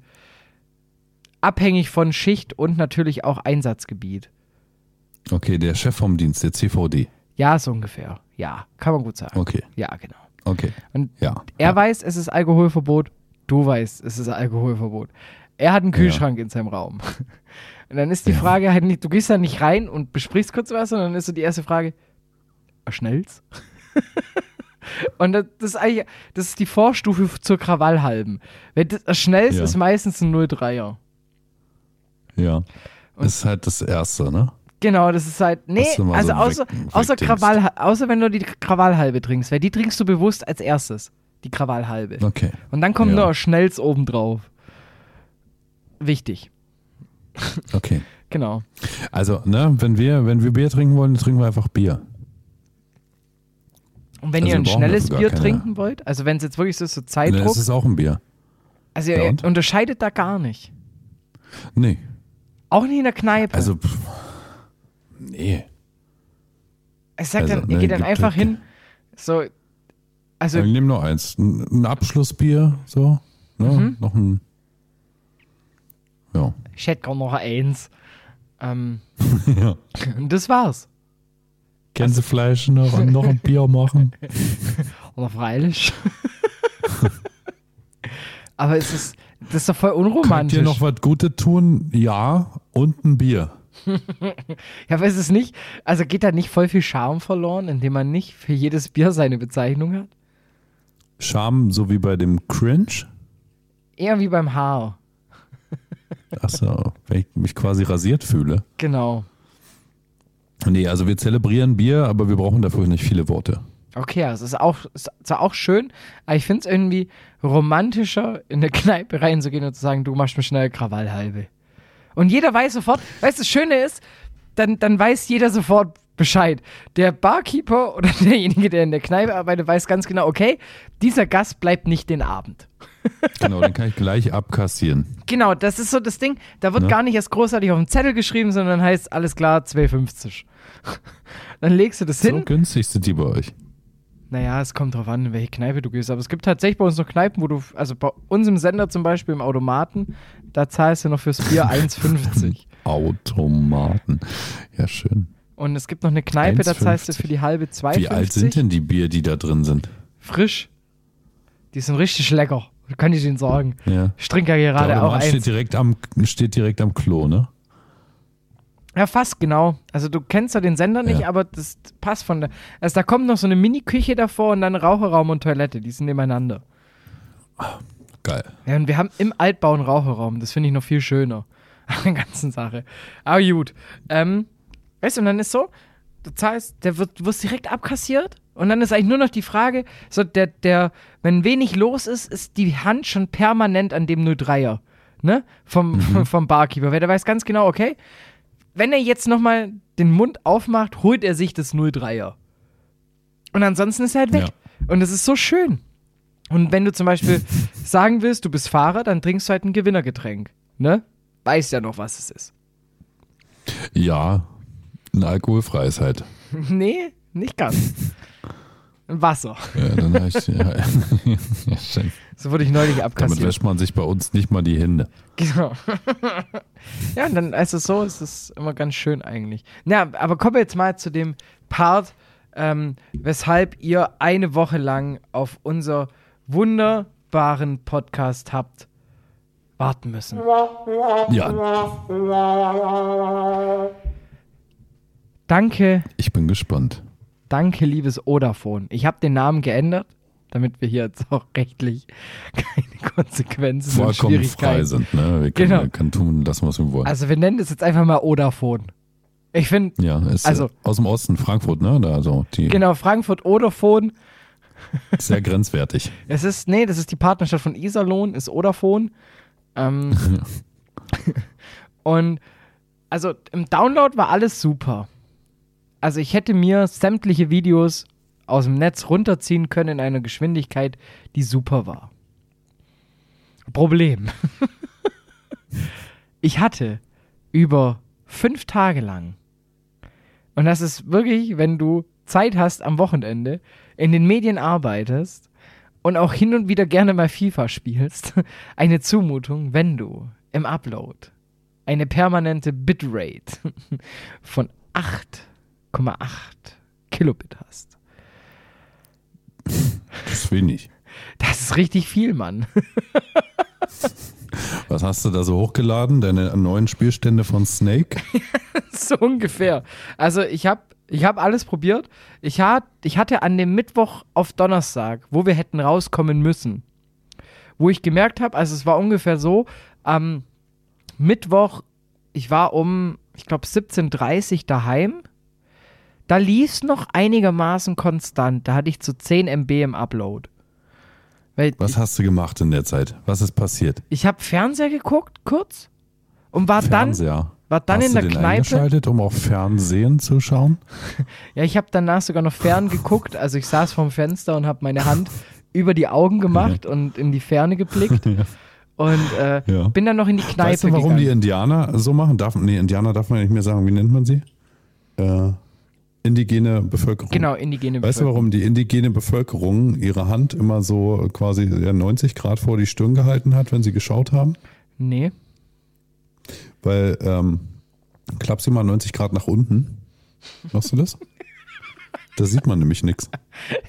Speaker 1: abhängig von Schicht und natürlich auch Einsatzgebiet.
Speaker 2: Okay, der Chef vom Dienst, der CVD.
Speaker 1: Ja, so ungefähr. Ja, kann man gut sagen.
Speaker 2: Okay,
Speaker 1: Ja, genau.
Speaker 2: okay.
Speaker 1: Und
Speaker 2: Ja.
Speaker 1: er
Speaker 2: ja.
Speaker 1: weiß, es ist Alkoholverbot, du weißt, es ist Alkoholverbot. Er hat einen Kühlschrank in seinem Raum. Und dann ist die
Speaker 2: Ja.
Speaker 1: Frage halt nicht, du gehst da nicht rein und besprichst kurz was, sondern dann ist so die erste Frage, "Ah, schnell's? und das, ist eigentlich, das ist die Vorstufe zur Krawallhalben. Wenn das, das schnell's
Speaker 2: Ja.
Speaker 1: ist meistens ein 03er.
Speaker 2: Ja. Das ist halt das Erste, ne?
Speaker 1: Genau, das ist halt. Nee, also
Speaker 2: so
Speaker 1: außer,
Speaker 2: weg-
Speaker 1: außer. Krawall, außer wenn du die Krawallhalbe trinkst, weil die trinkst du bewusst als erstes. Die Krawallhalbe.
Speaker 2: Okay.
Speaker 1: Und dann kommt
Speaker 2: Ja.
Speaker 1: noch Schnells obendrauf. Wichtig.
Speaker 2: Okay.
Speaker 1: Genau.
Speaker 2: Also, ne, wenn wir, wenn wir Bier trinken wollen, dann trinken wir einfach Bier.
Speaker 1: Und wenn
Speaker 2: Also
Speaker 1: ihr ein schnelles Bier
Speaker 2: keine-
Speaker 1: trinken wollt, also wenn es jetzt wirklich so so
Speaker 2: Ne,
Speaker 1: Zeitdruck,
Speaker 2: es ist auch ein Bier.
Speaker 1: also
Speaker 2: Ja,
Speaker 1: ihr
Speaker 2: und?
Speaker 1: unterscheidet da gar nicht.
Speaker 2: Nee.
Speaker 1: Auch nicht in der Kneipe.
Speaker 2: Also, pff, nee.
Speaker 1: ich sag
Speaker 2: also,
Speaker 1: dann, ihr geht dann einfach hin, so, also
Speaker 2: Ich nehme nur eins. Ein, ein Abschlussbier, so. Ne?
Speaker 1: Mhm.
Speaker 2: Noch ein. Ja.
Speaker 1: ich hätte gar noch eins. Ähm,
Speaker 2: ja.
Speaker 1: und das war's.
Speaker 2: Gänsefleisch noch, noch ein Bier machen.
Speaker 1: Oder freilich. Aber es ist, das ist doch voll
Speaker 2: Könnt
Speaker 1: unromantisch.
Speaker 2: ihr noch was Gutes tun? Ja. Und ein Bier.
Speaker 1: Ja, aber ist es nicht, also geht da nicht voll viel Charme verloren, indem man nicht für jedes Bier seine Bezeichnung hat?
Speaker 2: Charme, so wie bei dem Cringe.
Speaker 1: Eher wie beim Haar.
Speaker 2: Achso, wenn ich mich quasi rasiert fühle.
Speaker 1: Genau.
Speaker 2: Nee, also wir zelebrieren Bier, aber wir brauchen dafür nicht viele Worte.
Speaker 1: Okay, also es ist auch, ist zwar auch schön, aber ich finde es irgendwie romantischer, in eine Kneipe reinzugehen und zu sagen, du machst mir schnell Krawallhalbe. Und jeder weiß sofort, weißt du, das Schöne ist, dann, dann weiß jeder sofort Bescheid. Der Barkeeper oder derjenige, der in der Kneipe arbeitet, weiß ganz genau, okay, dieser Gast bleibt nicht den Abend.
Speaker 2: Genau, den kann ich gleich abkassieren.
Speaker 1: Genau, das ist so das Ding, da wird
Speaker 2: Ja.
Speaker 1: gar nicht erst großartig auf dem Zettel geschrieben, sondern heißt, alles klar, 2,50. Dann legst du das
Speaker 2: So
Speaker 1: hin.
Speaker 2: günstig sind die bei euch.
Speaker 1: Naja, es kommt drauf an, in welche Kneipe du gehst. Aber es gibt tatsächlich bei uns noch Kneipen, wo du, also bei uns im Sender zum Beispiel im Automaten, da zahlst du noch fürs Bier 1,50.
Speaker 2: Automaten. Ja, schön.
Speaker 1: Und es gibt noch eine Kneipe, da zahlst du
Speaker 2: 1,50.
Speaker 1: für die halbe 2,50.
Speaker 2: Wie alt sind denn die Bier, die da drin sind?
Speaker 1: Frisch. Die sind richtig lecker, kann ich Ihnen sagen.
Speaker 2: Ja.
Speaker 1: Ich trinke ja gerade auch
Speaker 2: Automat steht
Speaker 1: eins.
Speaker 2: direkt, am, steht direkt am Klo, ne?
Speaker 1: Ja, fast genau. Also du kennst ja den Sender nicht,
Speaker 2: Ja.
Speaker 1: aber das passt von der. Also da kommt noch so eine Mini-Küche davor und dann Raucherraum und Toilette, die sind nebeneinander.
Speaker 2: Geil.
Speaker 1: Ja, und wir haben im Altbau einen Raucherraum, das finde ich noch viel schöner. an der ganzen Sache. Aber gut. Ähm, weißt du, und dann ist so, du zahlst, der wird, wirst direkt abkassiert und dann ist eigentlich nur noch die Frage, so der, der, wenn wenig los ist, ist die Hand schon permanent an dem 03er, ne? Vom, vom Barkeeper, weil der weiß ganz genau, okay, wenn er jetzt nochmal den Mund aufmacht, holt er sich das 03er. Und ansonsten ist er halt weg.
Speaker 2: Ja.
Speaker 1: Und das ist so schön. Und wenn du zum Beispiel sagen willst, du bist Fahrer, dann trinkst du halt ein Gewinnergetränk. Ne? Weiß ja noch, was es ist.
Speaker 2: Ja, ein alkoholfreies halt.
Speaker 1: nee, nicht ganz. Wasser.
Speaker 2: Ja, dann ich, ja, ja, schön.
Speaker 1: So wurde ich neulich
Speaker 2: Damit
Speaker 1: abkassiert.
Speaker 2: wäscht man sich bei uns nicht mal die Hände.
Speaker 1: Genau. ja, und dann, also so ist es immer ganz schön eigentlich. Ja, aber kommen wir jetzt mal zu dem Part, ähm, weshalb ihr eine Woche lang auf unser wunderbaren Podcast habt warten müssen.
Speaker 2: Ja,
Speaker 1: Danke,
Speaker 2: ich bin gespannt.
Speaker 1: Danke, liebes Odafone. Ich habe den Namen geändert, damit wir hier jetzt auch rechtlich keine Konsequenzen und
Speaker 2: Vollkommen
Speaker 1: Schwierigkeiten
Speaker 2: frei sind, ne? Wir können,
Speaker 1: Genau.
Speaker 2: wir können tun das, was wir wollen.
Speaker 1: Also wir nennen das jetzt einfach mal Odafone. Ich finde,
Speaker 2: ja, ist
Speaker 1: also-
Speaker 2: also, aus dem Osten, Frankfurt, ne? Da, also die
Speaker 1: genau, Frankfurt Odafone.
Speaker 2: sehr grenzwertig.
Speaker 1: Es ist, nee, das ist die Partnerschaft von Iserlohn, ist Odafone. Ähm, und also im Download war alles super. Also ich hätte mir sämtliche Videos aus dem Netz runterziehen können in einer Geschwindigkeit, die super war. Problem. ich hatte über fünf Tage lang, und das ist wirklich, wenn du Zeit hast am Wochenende, in den Medien arbeitest und auch hin und wieder gerne mal FIFA spielst, eine Zumutung, wenn du im Upload eine permanente Bitrate von 8,8 Kilobit hast.
Speaker 2: Das ist wenig.
Speaker 1: Das ist richtig viel, Mann.
Speaker 2: Was hast du da so hochgeladen? Deine neuen Spielstände von Snake?
Speaker 1: so ungefähr. Also ich habe ich hab alles probiert. Ich, hat, ich hatte an dem Mittwoch auf Donnerstag, wo wir hätten rauskommen müssen, wo ich gemerkt habe, also es war ungefähr so, am Mittwoch, ich war um, ich glaube 17.30 daheim. Da lief es noch einigermaßen konstant. Da hatte ich zu 10 MB im Upload. Weil
Speaker 2: Was hast du gemacht in der Zeit? Was ist passiert?
Speaker 1: ich habe Fernseher geguckt, kurz. Und war dann,
Speaker 2: Fernseher.
Speaker 1: war dann
Speaker 2: hast
Speaker 1: in
Speaker 2: du
Speaker 1: der
Speaker 2: den
Speaker 1: Kneipe.
Speaker 2: eingeschaltet, um auf Fernsehen zu schauen?
Speaker 1: Ja, ich habe danach sogar noch fern geguckt. Also ich saß vorm Fenster und habe meine Hand über die Augen gemacht und in die Ferne geblickt. Und äh,
Speaker 2: Ja.
Speaker 1: bin dann noch in die Kneipe
Speaker 2: weißt du, warum die
Speaker 1: gegangen.
Speaker 2: Indianer so machen? Darf, nee, Indianer darf man nicht mehr sagen. Wie nennt man sie? Äh, indigene Bevölkerung.
Speaker 1: Genau, indigene
Speaker 2: Weißt du,
Speaker 1: Bevölkerung.
Speaker 2: warum die indigene Bevölkerung ihre Hand immer so quasi ja, 90 Grad vor die Stirn gehalten hat, wenn sie geschaut haben?
Speaker 1: Nee.
Speaker 2: Weil, ähm, klapp sie mal 90 Grad nach unten. Machst du das? Da sieht man nämlich nichts.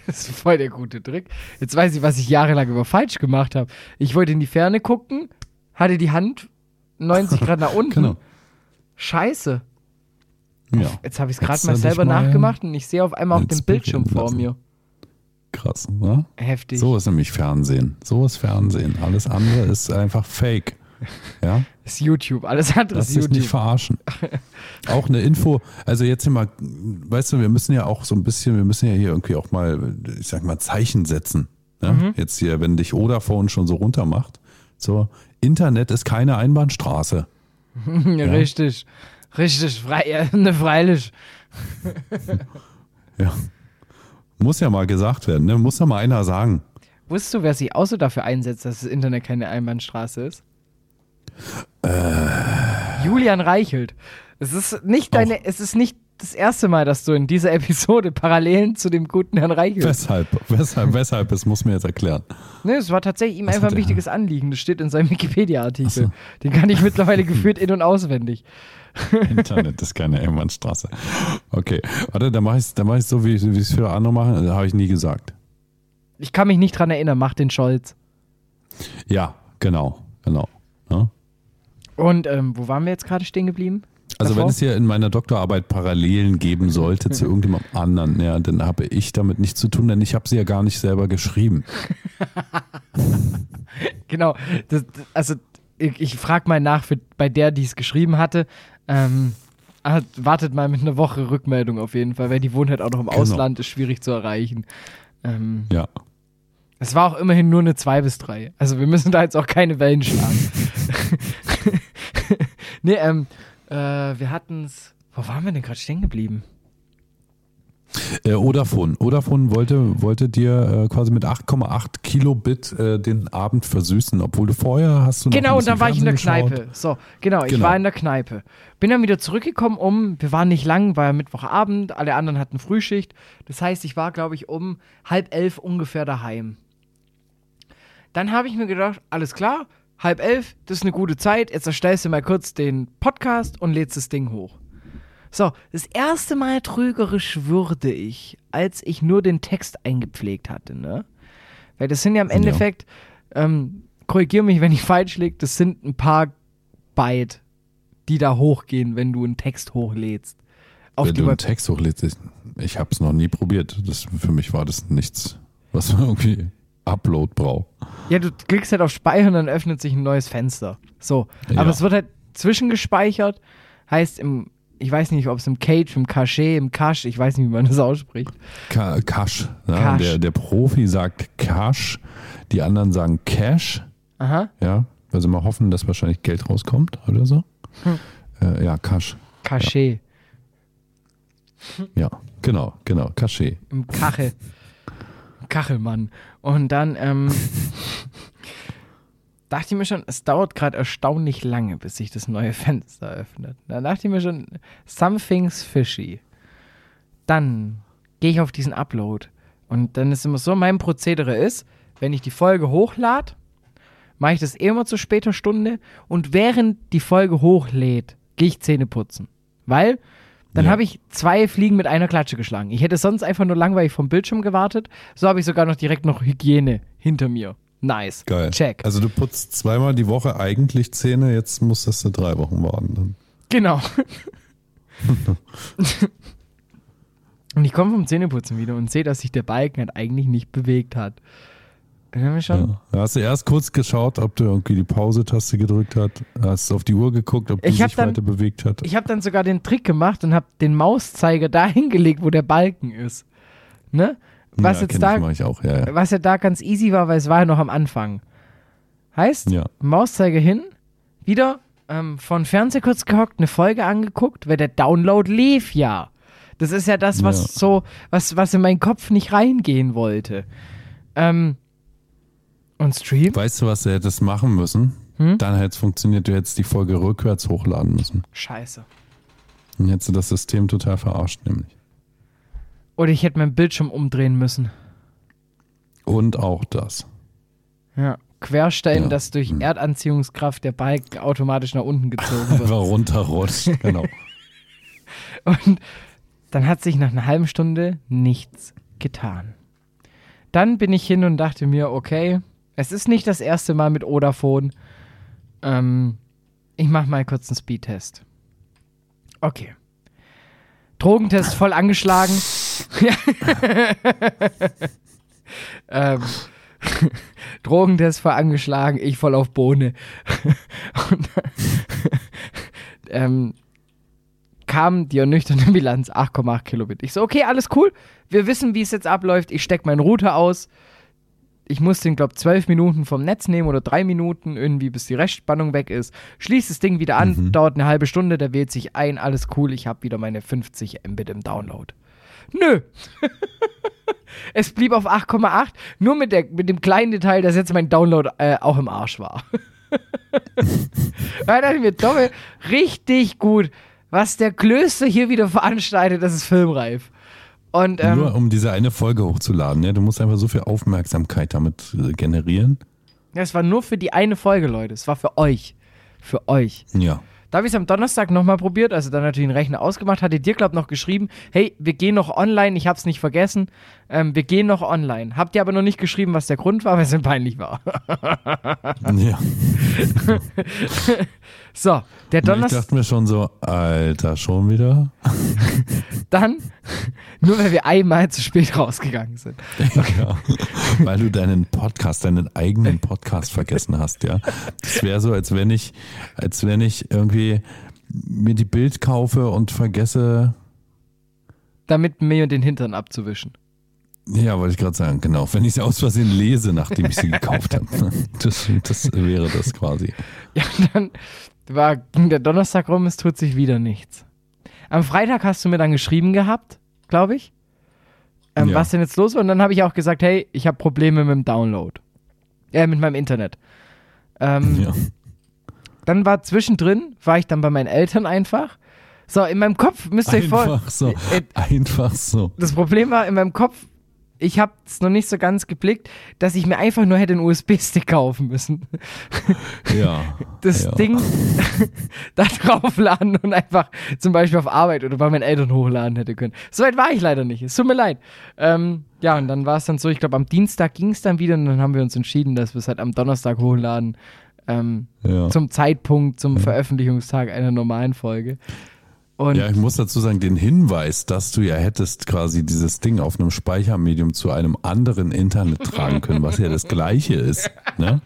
Speaker 1: Das ist voll der gute Trick. Jetzt weiß ich, was ich jahrelang über falsch gemacht habe. Ich wollte in die Ferne gucken, hatte die Hand 90 Grad nach unten.
Speaker 2: Genau.
Speaker 1: Scheiße.
Speaker 2: Ja,
Speaker 1: Jetzt habe ich es gerade mal selber
Speaker 2: mal
Speaker 1: nachgemacht und ich sehe auf einmal auf dem
Speaker 2: inspirieren
Speaker 1: Bildschirm vor mir.
Speaker 2: krass. Ne?
Speaker 1: Heftig.
Speaker 2: So ist nämlich Fernsehen. So ist Fernsehen. Alles andere ist einfach Fake. Ja,
Speaker 1: ist YouTube. Alles andere ist YouTube.
Speaker 2: nicht verarschen. Auch eine Info, also jetzt hier mal, weißt du, wir müssen ja auch so ein bisschen, wir müssen ja hier irgendwie auch mal, ich sag mal, Zeichen setzen. Ne?
Speaker 1: Mhm.
Speaker 2: Jetzt hier, wenn dich Vodafone schon so runter macht. So, Internet ist keine Einbahnstraße.
Speaker 1: Ja, Richtig. Richtig. Frei, äh, ne, freilich.
Speaker 2: Ja. Muss ja mal gesagt werden, ne? Muss ja mal einer sagen.
Speaker 1: Wusstest du, wer sich auch so dafür einsetzt, dass das Internet keine Einbahnstraße ist?
Speaker 2: Äh.
Speaker 1: Julian Reichelt. Es ist nicht deine, es ist nicht das erste Mal, dass du in dieser Episode Parallelen zu dem guten Herrn Reichelt.
Speaker 2: Weshalb? Weshalb? Weshalb? Das muss mir jetzt erklären.
Speaker 1: Ne, es war tatsächlich ihm
Speaker 2: Was
Speaker 1: einfach ein
Speaker 2: er?
Speaker 1: wichtiges Anliegen. Das steht in seinem Wikipedia-Artikel.
Speaker 2: Ach
Speaker 1: Den kann ich mittlerweile gefühlt in- und auswendig.
Speaker 2: Internet ist keine Einbahnstraße. Okay, warte, dann mache ich es mach so, wie, wie es viele andere machen. Das habe ich nie gesagt.
Speaker 1: Ich kann mich nicht dran erinnern, mach den Scholz.
Speaker 2: Ja, genau, genau. Ja?
Speaker 1: Und ähm, wo waren wir jetzt gerade stehen geblieben?
Speaker 2: Also
Speaker 1: Davor?
Speaker 2: wenn es hier in meiner Doktorarbeit Parallelen geben sollte zu irgendjemand anderen, ja, dann habe ich damit nichts zu tun, denn ich habe sie ja gar nicht selber geschrieben.
Speaker 1: Genau. Das- also ich, ich frage mal nach für, bei der, die es geschrieben hatte. Ähm, hat, wartet mal mit einer Woche Rückmeldung auf jeden Fall, weil die wohnt halt auch noch im
Speaker 2: Genau.
Speaker 1: Ausland, ist schwierig zu erreichen. Ähm,
Speaker 2: Ja.
Speaker 1: es war auch immerhin nur eine 2 bis 3. Also wir müssen da jetzt auch keine Wellen schlagen. nee, ähm, äh, wir hatten's. Wo waren wir denn gerade stehen geblieben?
Speaker 2: Äh, Odafone. Odafone wollte, wollte dir äh, quasi mit 8,8 Kilobit äh, den Abend versüßen, obwohl du vorher hast du noch
Speaker 1: Genau, und dann war ich in der
Speaker 2: Fernsehen
Speaker 1: Kneipe. So, genau, ich
Speaker 2: Genau.
Speaker 1: war in der Kneipe. Bin dann wieder zurückgekommen um, wir waren nicht lang, war ja Mittwochabend, alle anderen hatten Frühschicht. Das heißt, ich war, glaube ich, um halb elf ungefähr daheim. Dann habe ich mir gedacht, alles klar, halb elf, das ist eine gute Zeit, jetzt erstellst du mal kurz den Podcast und lädst das Ding hoch. So, das erste Mal trügerisch würde ich, als ich nur den Text eingepflegt hatte, ne? Weil das sind ja im Endeffekt, ähm, korrigier mich, wenn ich falsch liege, das sind ein paar Byte, die da hochgehen, wenn du einen Text hochlädst. Auf
Speaker 2: Wenn du einen Text hochlädst, ich, ich habe es noch nie probiert. Das, für mich war das nichts, was man irgendwie Upload braucht.
Speaker 1: ja, du klickst halt auf Speichern und dann öffnet sich ein neues Fenster. So,
Speaker 2: Ja.
Speaker 1: aber es wird halt zwischengespeichert, heißt im, ich weiß nicht, ob es im Cage, im Cache, im Cache, ich weiß nicht, wie man das ausspricht.
Speaker 2: Ka Cash. Ja,
Speaker 1: Cash.
Speaker 2: Der, der Profi sagt Cash, die anderen sagen Cash.
Speaker 1: Aha,
Speaker 2: Ja, weil sie mal hoffen, dass wahrscheinlich Geld rauskommt oder so.
Speaker 1: Hm.
Speaker 2: Äh, ja, Cash.
Speaker 1: Cache,
Speaker 2: Ja, genau, genau. Caché.
Speaker 1: im Kachel. Kachelmann. Und dann, ähm, dachte ich mir schon, es dauert gerade erstaunlich lange, bis sich das neue Fenster öffnet. Da dachte ich mir schon, something's fishy. Dann gehe ich auf diesen Upload. Und dann ist immer so, mein Prozedere ist, wenn ich die Folge hochlade, mache ich das eh immer zu später Stunde und während die Folge hochlädt, gehe ich Zähne putzen. Weil dann
Speaker 2: Ja.
Speaker 1: habe ich zwei Fliegen mit einer Klatsche geschlagen. Ich hätte sonst einfach nur langweilig vom Bildschirm gewartet. So habe ich sogar noch direkt noch Hygiene hinter mir. Nice.
Speaker 2: Geil.
Speaker 1: Check.
Speaker 2: Also du putzt zweimal die Woche eigentlich Zähne, jetzt musstest du drei Wochen warten. Dann.
Speaker 1: Genau. und ich komme vom Zähneputzen wieder und sehe, dass sich der Balken halt eigentlich nicht bewegt hat. Dann schon.
Speaker 2: Ja. Da hast du erst kurz geschaut, ob du irgendwie die Pause-Taste gedrückt hast, hast auf die Uhr geguckt, ob die sich
Speaker 1: dann-
Speaker 2: weiter bewegt hat.
Speaker 1: Ich habe dann sogar den Trick gemacht und habe den Mauszeiger dahin gelegt, wo der Balken ist. Ne? Was
Speaker 2: ja,
Speaker 1: jetzt da,
Speaker 2: ich, ich auch, ja, ja.
Speaker 1: was ja da ganz easy war, weil es war ja noch am Anfang. Heißt,
Speaker 2: Ja.
Speaker 1: Mauszeiger hin, wieder ähm, von Fernseher kurz gehockt, eine Folge angeguckt, weil der Download lief ja. Das ist ja das, was
Speaker 2: Ja.
Speaker 1: so, was, was in meinen Kopf nicht reingehen wollte. Ähm, und Stream?
Speaker 2: Weißt du, was du hättest machen müssen?
Speaker 1: Hm?
Speaker 2: Dann hätte es funktioniert, du hättest die Folge rückwärts hochladen müssen.
Speaker 1: Scheiße.
Speaker 2: Dann hättest du das System total verarscht, nämlich.
Speaker 1: Oder ich hätte meinen Bildschirm umdrehen müssen.
Speaker 2: Und auch das.
Speaker 1: Ja. Querstellen,
Speaker 2: Ja.
Speaker 1: dass durch
Speaker 2: Hm.
Speaker 1: Erdanziehungskraft der Balken automatisch nach unten gezogen wird.
Speaker 2: Einfach runterrutscht. genau.
Speaker 1: Und dann hat sich nach einer halben Stunde nichts getan. Dann bin ich hin und dachte mir, okay, es ist nicht das erste Mal mit Odafone. Ähm, ich mache mal kurz einen Speedtest. Okay. Drogentest voll angeschlagen. Ähm, Drogentest voll angeschlagen, ich voll auf Bohne. und, ähm, kam die ernüchternde Bilanz 8,8 Kilobit. Ich so, okay, alles cool. Wir wissen, wie es jetzt abläuft. Ich stecke meinen Router aus. Ich muss den, glaube 12 Minuten vom Netz nehmen oder drei Minuten irgendwie, bis die Restspannung weg ist. Schließ das Ding wieder an,
Speaker 2: Mhm.
Speaker 1: dauert eine halbe Stunde, der wählt sich ein, alles cool. Ich habe wieder meine 50 Mbit im Download. Nö. es blieb auf 8,8, nur mit, der, mit dem kleinen Detail, dass jetzt mein Download äh, auch im Arsch war. da dachte ich mir, Dommel, richtig gut. Was der Klöster hier wieder veranstaltet, das ist filmreif. Und ähm,
Speaker 2: Nur um diese eine Folge hochzuladen. Ja? Du musst einfach so viel Aufmerksamkeit damit äh, generieren.
Speaker 1: das war nur für die eine Folge, Leute. Es war für euch. Für euch.
Speaker 2: Ja.
Speaker 1: Da habe ich es am Donnerstag nochmal probiert, also dann natürlich den Rechner ausgemacht, hatte dir, glaub noch geschrieben, hey, wir gehen noch online, ich hab's nicht vergessen, ähm, wir gehen noch online. Habt ihr aber noch nicht geschrieben, was der Grund war, weil es mir peinlich war.
Speaker 2: ja.
Speaker 1: So, der
Speaker 2: Ich
Speaker 1: Donnerstag,
Speaker 2: dachte mir schon so, Alter, schon wieder?
Speaker 1: dann, nur weil wir einmal zu spät rausgegangen sind.
Speaker 2: Ja, weil du deinen Podcast, deinen eigenen Podcast vergessen hast, ja. Das wäre so, als wenn ich, als wenn ich irgendwie mir die Bild kaufe und vergesse,
Speaker 1: Damit mir den Hintern abzuwischen.
Speaker 2: Ja, wollte ich gerade sagen, genau, wenn ich sie aus Versehen lese, nachdem ich sie gekauft habe. Das, das wäre das quasi.
Speaker 1: Ja, dann war, ging der Donnerstag rum, es tut sich wieder nichts. Am Freitag hast du mir dann geschrieben gehabt, glaube ich, ähm,
Speaker 2: Ja.
Speaker 1: was denn jetzt los war. Und dann habe ich auch gesagt, hey, ich habe Probleme mit dem Download. Äh, mit meinem Internet. Ähm,
Speaker 2: Ja.
Speaker 1: Dann war zwischendrin, war ich dann bei meinen Eltern einfach. So, in meinem Kopf müsst ihr euch vor.
Speaker 2: Einfach so,
Speaker 1: Äh,
Speaker 2: einfach so.
Speaker 1: Das Problem war in meinem Kopf, ich habe es noch nicht so ganz geblickt, dass ich mir einfach nur hätte einen USB-Stick kaufen müssen.
Speaker 2: Ja.
Speaker 1: Das
Speaker 2: ja.
Speaker 1: Ding da draufladen und einfach zum Beispiel auf Arbeit oder bei meinen Eltern hochladen hätte können. Soweit war ich leider nicht. Es tut mir leid. Ähm, ja, und dann war es dann so, ich glaube, am Dienstag ging es dann wieder und dann haben wir uns entschieden, dass wir es halt am Donnerstag hochladen. Ähm,
Speaker 2: Ja.
Speaker 1: Zum Zeitpunkt, zum Veröffentlichungstag einer normalen Folge. Und
Speaker 2: Ja, ich muss dazu sagen, den Hinweis, dass du ja hättest quasi dieses Ding auf einem Speichermedium zu einem anderen Internet tragen können, was ja das gleiche ist. Ne?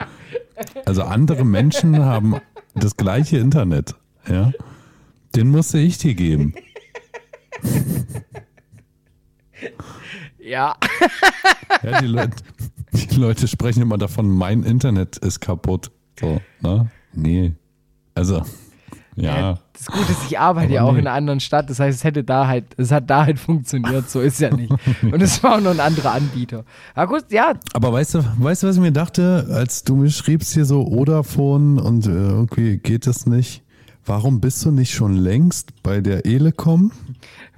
Speaker 2: Also andere Menschen haben das gleiche Internet. Ja? Den musste ich dir geben.
Speaker 1: ja,
Speaker 2: Ja, die, Leute, die Leute sprechen immer davon, mein Internet ist kaputt. So, ne? Nee. Also, ja.
Speaker 1: das Gute ist, ich arbeite ja auch
Speaker 2: nee.
Speaker 1: in einer anderen Stadt. Das heißt, es hätte da halt, es hat da halt funktioniert. So ist ja nicht. Und es war auch nur ein anderer Anbieter. Aber gut, ja,
Speaker 2: Aber weißt du, weißt du, was ich mir dachte, als du mir schriebst hier so Odafone und äh, irgendwie geht das nicht? Warum bist du nicht schon längst bei der Elecom?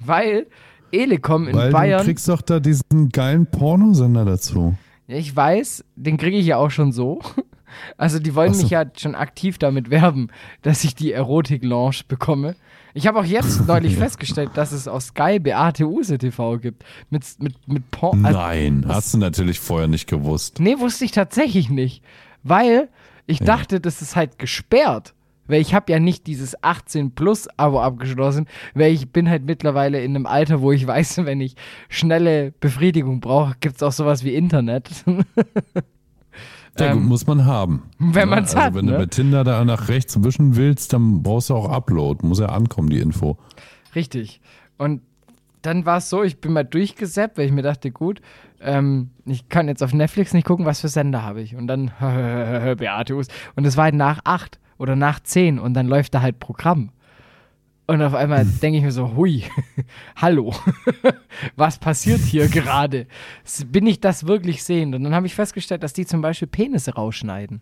Speaker 1: weil Elecom in
Speaker 2: Weil du
Speaker 1: Bayern,
Speaker 2: kriegst doch da diesen geilen Pornosender dazu.
Speaker 1: ich weiß, den kriege ich ja auch schon so. Also die wollen
Speaker 2: so.
Speaker 1: mich ja schon aktiv damit werben, dass ich die Erotik-Lounge bekomme. Ich habe auch jetzt neulich festgestellt, dass es auf Sky Beate Use TV gibt. Mit, mit, mit Porn. also-
Speaker 2: Nein, hast du natürlich vorher nicht gewusst.
Speaker 1: Nee, wusste ich tatsächlich nicht. Weil ich dachte, das ist halt gesperrt. Weil ich habe ja nicht dieses 18 Plus Abo abgeschlossen, weil ich bin halt mittlerweile in einem Alter, wo ich weiß, wenn ich schnelle Befriedigung brauche, gibt es auch sowas wie Internet.
Speaker 2: Ja, gut,
Speaker 1: Ähm,
Speaker 2: muss man haben.
Speaker 1: wenn
Speaker 2: Ne?
Speaker 1: man's
Speaker 2: also
Speaker 1: hat,
Speaker 2: Wenn
Speaker 1: ne?
Speaker 2: du mit Tinder da nach rechts wischen willst, dann brauchst du auch Upload. Muss ja ankommen, die Info.
Speaker 1: Richtig. Und dann war es so, ich bin mal durchgesäppt, weil ich mir dachte, gut, ähm, ich kann jetzt auf Netflix nicht gucken, was für Sender habe ich. Und dann Beate Us. Und es war halt nach acht oder nach zehn und dann läuft da halt Programm. Und auf einmal denke ich mir so, hui, hallo, was passiert hier gerade? Bin ich das wirklich sehend? Und dann habe ich festgestellt, dass die zum Beispiel Penisse rausschneiden.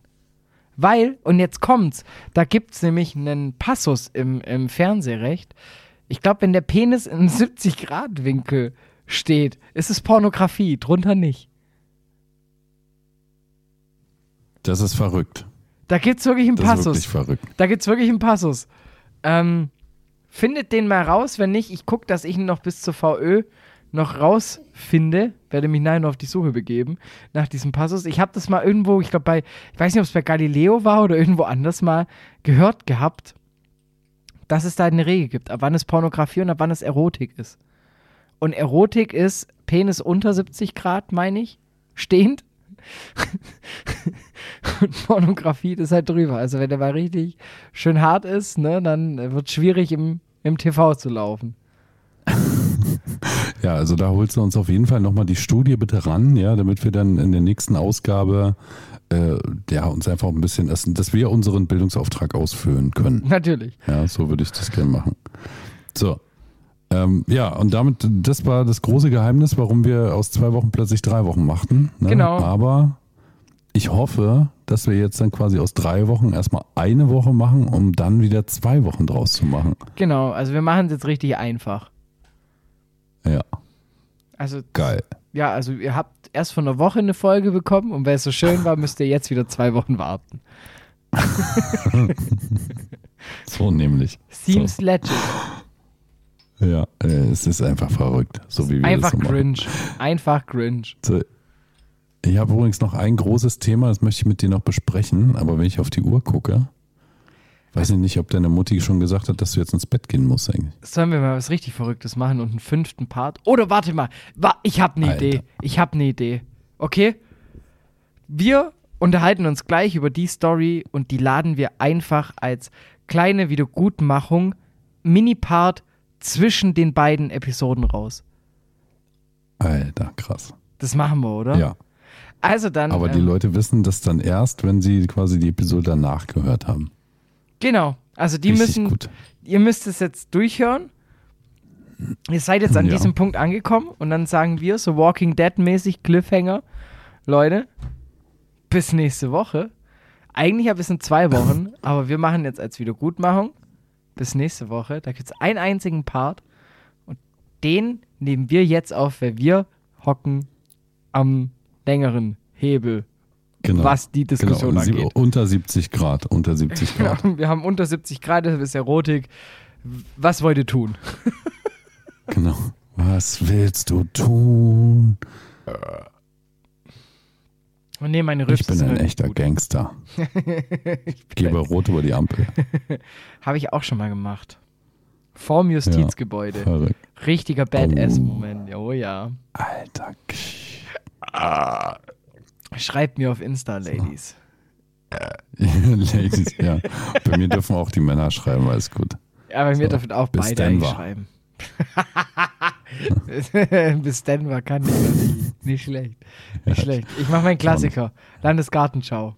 Speaker 1: Weil, und jetzt kommt's, da gibt's nämlich einen Passus im, im Fernsehrecht. Ich glaube, wenn der Penis in 70-Grad-Winkel steht, ist es Pornografie, drunter nicht.
Speaker 2: Das ist verrückt.
Speaker 1: Da gibt's wirklich einen
Speaker 2: Das ist
Speaker 1: Passus.
Speaker 2: wirklich verrückt.
Speaker 1: Da gibt's wirklich einen Passus. Ähm, findet den mal raus, wenn nicht, ich gucke, dass ich ihn noch bis zur VÖ noch rausfinde, werde mich noch auf die Suche begeben nach diesem Passus. Ich habe das mal irgendwo, ich glaube bei, ich weiß nicht, ob es bei Galileo war oder irgendwo anders mal gehört gehabt, dass es da eine Regel gibt, ab wann es Pornografie und ab wann es Erotik ist. Und Erotik ist Penis unter 70 Grad, meine ich, stehend. und Pornografie ist halt drüber. Also wenn der mal richtig schön hart ist, ne, dann wird es schwierig im, im TV zu laufen.
Speaker 2: Ja, also da holst du uns auf jeden Fall nochmal die Studie bitte ran, ja, damit wir dann in der nächsten Ausgabe äh, ja, uns einfach ein bisschen, dass, dass wir unseren Bildungsauftrag ausführen können.
Speaker 1: Natürlich.
Speaker 2: Ja, so würde ich das gerne machen. So. Ähm, ja, und damit, das war das große Geheimnis, warum wir aus zwei Wochen plötzlich drei Wochen machten. Ne?
Speaker 1: Genau.
Speaker 2: Aber ich hoffe, dass wir jetzt dann quasi aus drei Wochen erstmal eine Woche machen, um dann wieder zwei Wochen draus zu machen.
Speaker 1: Genau, also wir machen es jetzt richtig einfach.
Speaker 2: Ja,
Speaker 1: Also,
Speaker 2: geil.
Speaker 1: ja, also ihr habt erst vor einer Woche eine Folge bekommen und weil es so schön war, müsst ihr jetzt wieder zwei Wochen warten.
Speaker 2: So nämlich.
Speaker 1: Seems legit.
Speaker 2: Ja, äh, es ist einfach verrückt, so wie wir
Speaker 1: Einfach
Speaker 2: das so machen.
Speaker 1: cringe. Einfach cringe.
Speaker 2: So. Ich habe übrigens noch ein großes Thema, das möchte ich mit dir noch besprechen, aber wenn ich auf die Uhr gucke, Weiß ich nicht, ob deine Mutti schon gesagt hat, dass du jetzt ins Bett gehen musst eigentlich.
Speaker 1: Sollen wir mal was richtig Verrücktes machen und einen fünften Part? Oder warte mal, ich habe eine
Speaker 2: Alter.
Speaker 1: Idee. Ich habe eine Idee. Okay? Wir unterhalten uns gleich über die Story und die laden wir einfach als kleine Wiedergutmachung Mini-Part zwischen den beiden Episoden raus.
Speaker 2: Alter, krass.
Speaker 1: Das machen wir, oder?
Speaker 2: Ja.
Speaker 1: Also dann.
Speaker 2: Aber die
Speaker 1: ähm,
Speaker 2: Leute wissen das dann erst, wenn sie quasi die Episode danach gehört haben.
Speaker 1: Genau. Also die
Speaker 2: Richtig
Speaker 1: müssen.
Speaker 2: gut.
Speaker 1: Ihr müsst es jetzt durchhören. Ihr seid jetzt an
Speaker 2: Ja.
Speaker 1: diesem Punkt angekommen und dann sagen wir so Walking Dead-mäßig Cliffhanger. Leute, bis nächste Woche. Eigentlich ja bis in zwei Wochen, aber wir machen jetzt als Wiedergutmachung bis nächste Woche. Da gibt es einen einzigen Part und den nehmen wir jetzt auf, weil wir hocken am längeren Hebel,
Speaker 2: Genau.
Speaker 1: was die Diskussion
Speaker 2: genau.
Speaker 1: Angeht.
Speaker 2: Unter 70 Grad, unter 70 Grad.
Speaker 1: Genau, wir haben unter 70 Grad, das ist Erotik. Was wollt ihr tun?
Speaker 2: genau. Was willst du tun?
Speaker 1: Und nee, meine Rüste
Speaker 2: Ich bin ein echter
Speaker 1: gut.
Speaker 2: Gangster. Gebe rot über die Ampel.
Speaker 1: Habe ich auch schon mal gemacht. Vorm Justizgebäude.
Speaker 2: Verrückt.
Speaker 1: Richtiger Badass-Moment. Oh ja.
Speaker 2: Alter.
Speaker 1: Schreibt mir auf Insta, Ladies.
Speaker 2: Ladies, ja. Bei mir dürfen auch die Männer schreiben, alles gut.
Speaker 1: Aber mir
Speaker 2: So,
Speaker 1: dürfen auch beide
Speaker 2: Denver.
Speaker 1: schreiben. bis Denver kann ich nicht. Nicht schlecht. Nicht schlecht. Ich mache meinen Klassiker. Landesgartenschau.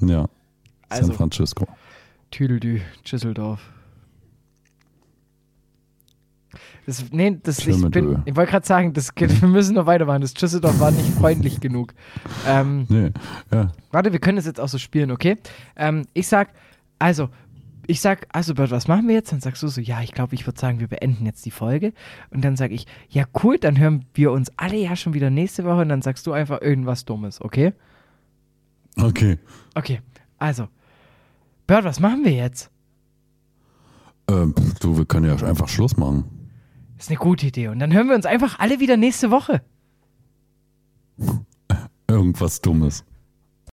Speaker 2: Ja.
Speaker 1: Also.
Speaker 2: San Francisco.
Speaker 1: Tüdeldü, Düsseldorf. Das, nee, das, ich, bin, ich wollte gerade sagen, das, wir müssen noch weitermachen. Das Düsseldorf war nicht freundlich genug. Ähm,
Speaker 2: Nee, ja.
Speaker 1: warte, wir können das jetzt auch so spielen, okay? Ähm, ich sag, also, ich sag, also, Bert, was machen wir jetzt? Dann sagst du so, ja, ich glaube, ich würde sagen, wir beenden jetzt die Folge. Und dann sag ich, ja, cool, dann hören wir uns alle ja schon wieder nächste Woche. Und dann sagst du einfach irgendwas Dummes, okay?
Speaker 2: Okay.
Speaker 1: Okay, also, Bert, was machen wir jetzt?
Speaker 2: Ähm, du, wir können ja einfach Schluss machen.
Speaker 1: Das ist eine gute Idee. Und dann hören wir uns einfach alle wieder nächste Woche.
Speaker 2: Irgendwas Dummes.